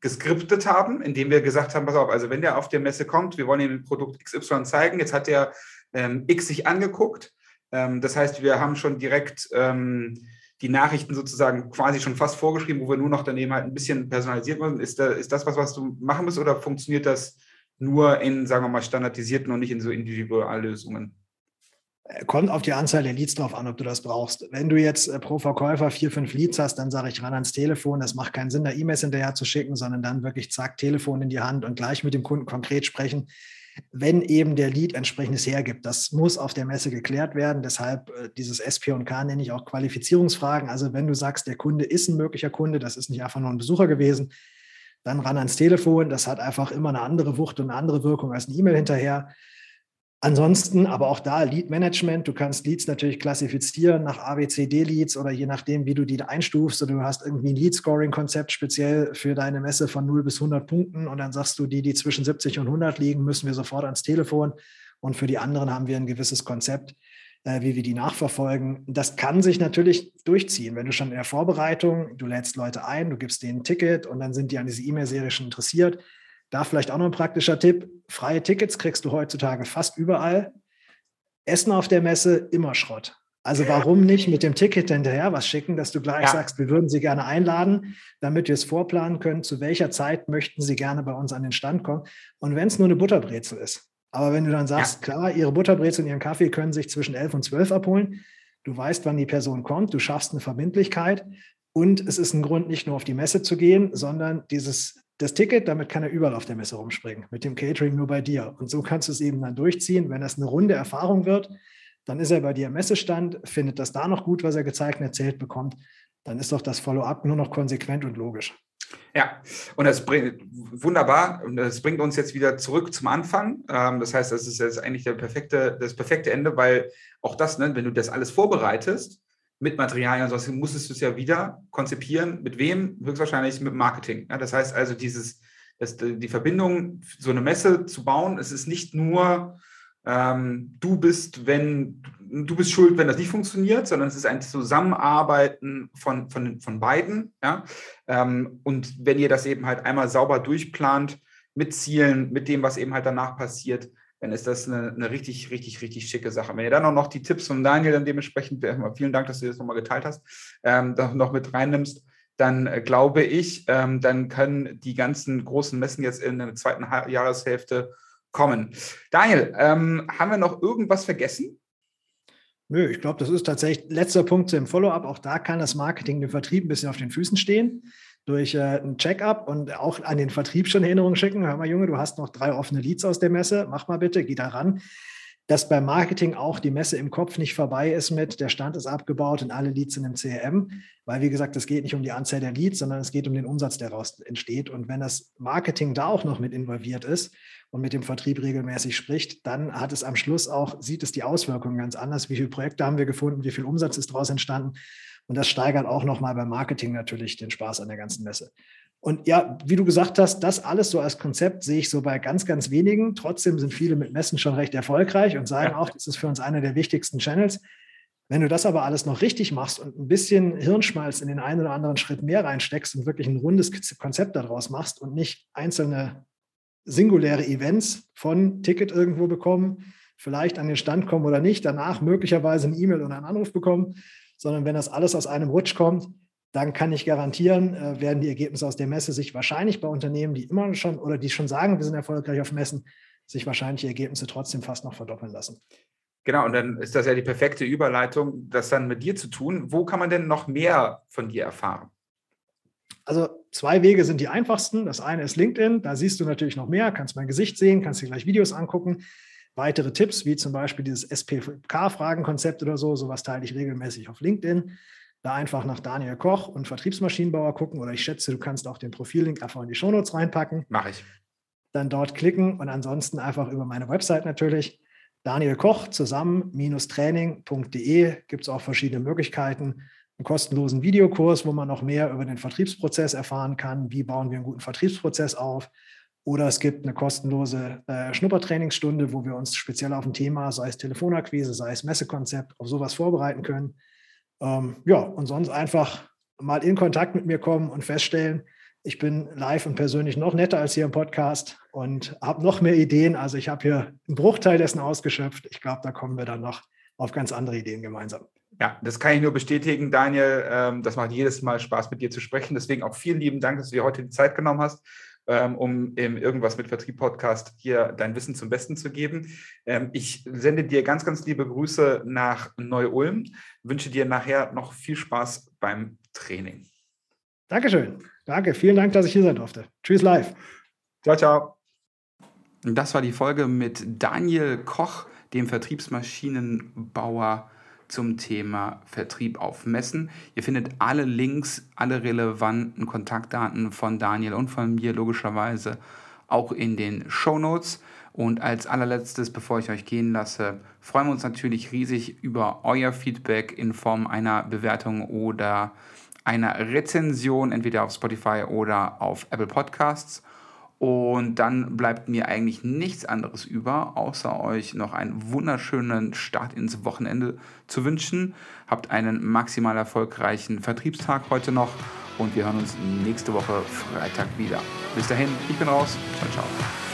geskriptet haben, indem wir gesagt haben, pass auf, also wenn der auf der Messe kommt, wir wollen ihm Produkt XY zeigen, jetzt hat der ähm, X sich angeguckt. Ähm, das heißt, wir haben schon direkt ähm, die Nachrichten sozusagen quasi schon fast vorgeschrieben, wo wir nur noch daneben halt ein bisschen personalisiert müssen. Ist, da, ist das was, was du machen musst oder funktioniert das nur in, sagen wir mal, standardisierten und nicht in so Individuallösungen? Äh, kommt auf die Anzahl der Leads drauf an, ob du das brauchst. Wenn du jetzt äh, pro Verkäufer vier, fünf Leads hast, dann sage ich ran ans Telefon. Das macht keinen Sinn, da E-Mails hinterher zu schicken, sondern dann wirklich zack, Telefon in die Hand und gleich mit dem Kunden konkret sprechen wenn eben der Lead entsprechendes hergibt. Das muss auf der Messe geklärt werden. Deshalb äh, dieses SP&K nenne ich auch Qualifizierungsfragen. Also wenn du sagst, der Kunde ist ein möglicher Kunde, das ist nicht einfach nur ein Besucher gewesen, dann ran ans Telefon. Das hat einfach immer eine andere Wucht und eine andere Wirkung als eine E-Mail hinterher. Ansonsten aber auch da Lead Management. Du kannst Leads natürlich klassifizieren nach ABCD-Leads oder je nachdem, wie du die einstufst. Oder du hast irgendwie ein Lead-Scoring-Konzept speziell für deine Messe von 0 bis 100 Punkten. Und dann sagst du, die, die zwischen 70 und 100 liegen, müssen wir sofort ans Telefon. Und für die anderen haben wir ein gewisses Konzept, äh, wie wir die nachverfolgen. Das kann sich natürlich durchziehen. Wenn du schon in der Vorbereitung, du lädst Leute ein, du gibst denen ein Ticket und dann sind die an diese E-Mail-Serie schon interessiert da vielleicht auch noch ein praktischer Tipp. Freie Tickets kriegst du heutzutage fast überall. Essen auf der Messe immer Schrott. Also warum nicht mit dem Ticket hinterher was schicken, dass du gleich ja. sagst, wir würden Sie gerne einladen, damit wir es vorplanen können, zu welcher Zeit möchten Sie gerne bei uns an den Stand kommen. Und wenn es nur eine Butterbrezel ist. Aber wenn du dann sagst, ja. klar, Ihre Butterbrezel und Ihren Kaffee können sich zwischen 11 und 12 abholen, du weißt, wann die Person kommt, du schaffst eine Verbindlichkeit und es ist ein Grund, nicht nur auf die Messe zu gehen, sondern dieses das Ticket, damit kann er überall auf der Messe rumspringen, mit dem Catering nur bei dir. Und so kannst du es eben dann durchziehen. Wenn das eine runde Erfahrung wird, dann ist er bei dir im Messestand, findet das da noch gut, was er gezeigt und erzählt bekommt. Dann ist doch das Follow-up nur noch konsequent und logisch. Ja, und das bringt wunderbar. Und das bringt uns jetzt wieder zurück zum Anfang. Ähm, das heißt, das ist jetzt eigentlich der perfekte, das perfekte Ende, weil auch das, ne, wenn du das alles vorbereitest, mit Materialien und sowas, musstest du es ja wieder konzipieren. Mit wem? Höchstwahrscheinlich mit Marketing. Ja, das heißt also, dieses, das, die Verbindung, so eine Messe zu bauen, es ist nicht nur, ähm, du bist, wenn du bist schuld, wenn das nicht funktioniert, sondern es ist ein Zusammenarbeiten von, von, von beiden. Ja? Ähm, und wenn ihr das eben halt einmal sauber durchplant, mit Zielen, mit dem, was eben halt danach passiert, dann ist das eine, eine, richtig, richtig, richtig schicke Sache. Wenn ihr dann auch noch die Tipps von Daniel dann dementsprechend, vielen Dank, dass du das nochmal geteilt hast, ähm, noch mit reinnimmst, dann äh, glaube ich, ähm, dann können die ganzen großen Messen jetzt in der zweiten Jahreshälfte kommen. Daniel, ähm, haben wir noch irgendwas vergessen? Nö, ich glaube, das ist tatsächlich letzter Punkt im Follow-up. Auch da kann das Marketing, den Vertrieb ein bisschen auf den Füßen stehen durch äh, ein Check-up und auch an den Vertrieb schon Erinnerungen schicken. Hör mal, Junge, du hast noch drei offene Leads aus der Messe, mach mal bitte, geh da ran. Dass beim Marketing auch die Messe im Kopf nicht vorbei ist mit, der Stand ist abgebaut und alle Leads sind im CRM, weil wie gesagt, es geht nicht um die Anzahl der Leads, sondern es geht um den Umsatz, der daraus entsteht. Und wenn das Marketing da auch noch mit involviert ist und mit dem Vertrieb regelmäßig spricht, dann hat es am Schluss auch, sieht es die Auswirkungen ganz anders. Wie viele Projekte haben wir gefunden? Wie viel Umsatz ist daraus entstanden? Und das steigert auch nochmal beim Marketing natürlich den Spaß an der ganzen Messe. Und ja, wie du gesagt hast, das alles so als Konzept sehe ich so bei ganz, ganz wenigen. Trotzdem sind viele mit Messen schon recht erfolgreich und sagen auch, das ist für uns einer der wichtigsten Channels. Wenn du das aber alles noch richtig machst und ein bisschen Hirnschmalz in den einen oder anderen Schritt mehr reinsteckst und wirklich ein rundes Konzept daraus machst und nicht einzelne singuläre Events von Ticket irgendwo bekommen, vielleicht an den Stand kommen oder nicht, danach möglicherweise ein E-Mail oder einen Anruf bekommen, sondern wenn das alles aus einem Rutsch kommt, dann kann ich garantieren, äh, werden die Ergebnisse aus der Messe sich wahrscheinlich bei Unternehmen, die immer schon oder die schon sagen, wir sind erfolgreich auf Messen, sich wahrscheinlich die Ergebnisse trotzdem fast noch verdoppeln lassen. Genau, und dann ist das ja die perfekte Überleitung, das dann mit dir zu tun. Wo kann man denn noch mehr von dir erfahren? Also zwei Wege sind die einfachsten. Das eine ist LinkedIn, da siehst du natürlich noch mehr, kannst mein Gesicht sehen, kannst dir gleich Videos angucken weitere Tipps, wie zum Beispiel dieses SPK-Fragenkonzept oder so, sowas teile ich regelmäßig auf LinkedIn. Da einfach nach Daniel Koch und Vertriebsmaschinenbauer gucken oder ich schätze, du kannst auch den Profillink einfach in die Shownotes reinpacken. Mache ich. Dann dort klicken und ansonsten einfach über meine Website natürlich Daniel Koch zusammen-training.de gibt es auch verschiedene Möglichkeiten. Einen kostenlosen Videokurs, wo man noch mehr über den Vertriebsprozess erfahren kann. Wie bauen wir einen guten Vertriebsprozess auf? Oder es gibt eine kostenlose äh, Schnuppertrainingsstunde, wo wir uns speziell auf ein Thema, sei es Telefonakquise, sei es Messekonzept, auf sowas vorbereiten können. Ähm, ja, und sonst einfach mal in Kontakt mit mir kommen und feststellen, ich bin live und persönlich noch netter als hier im Podcast und habe noch mehr Ideen. Also ich habe hier einen Bruchteil dessen ausgeschöpft. Ich glaube, da kommen wir dann noch auf ganz andere Ideen gemeinsam. Ja, das kann ich nur bestätigen, Daniel. Ähm, das macht jedes Mal Spaß, mit dir zu sprechen. Deswegen auch vielen lieben Dank, dass du dir heute die Zeit genommen hast, um im Irgendwas mit Vertrieb Podcast hier dein Wissen zum Besten zu geben. Ähm, ich sende dir ganz, ganz liebe Grüße nach Neu-Ulm. Wünsche dir nachher noch viel Spaß beim Training. Dankeschön. Danke. Vielen Dank, dass ich hier sein durfte. Tschüss live. Ciao, ciao. Das war die Folge mit Daniel Koch, dem Vertriebsmaschinenbauer zum Thema Vertrieb auf Messen. Ihr findet alle Links, alle relevanten Kontaktdaten von Daniel und von mir logischerweise auch in den Show Notes. Und als allerletztes, bevor ich euch gehen lasse, freuen wir uns natürlich riesig über euer Feedback in Form einer Bewertung oder einer Rezension, entweder auf Spotify oder auf Apple Podcasts. Und dann bleibt mir eigentlich nichts anderes über, außer euch noch einen wunderschönen Start ins Wochenende zu wünschen. Habt einen maximal erfolgreichen Vertriebstag heute noch und wir hören uns nächste Woche Freitag wieder. Bis dahin, ich bin raus. Ciao, ciao.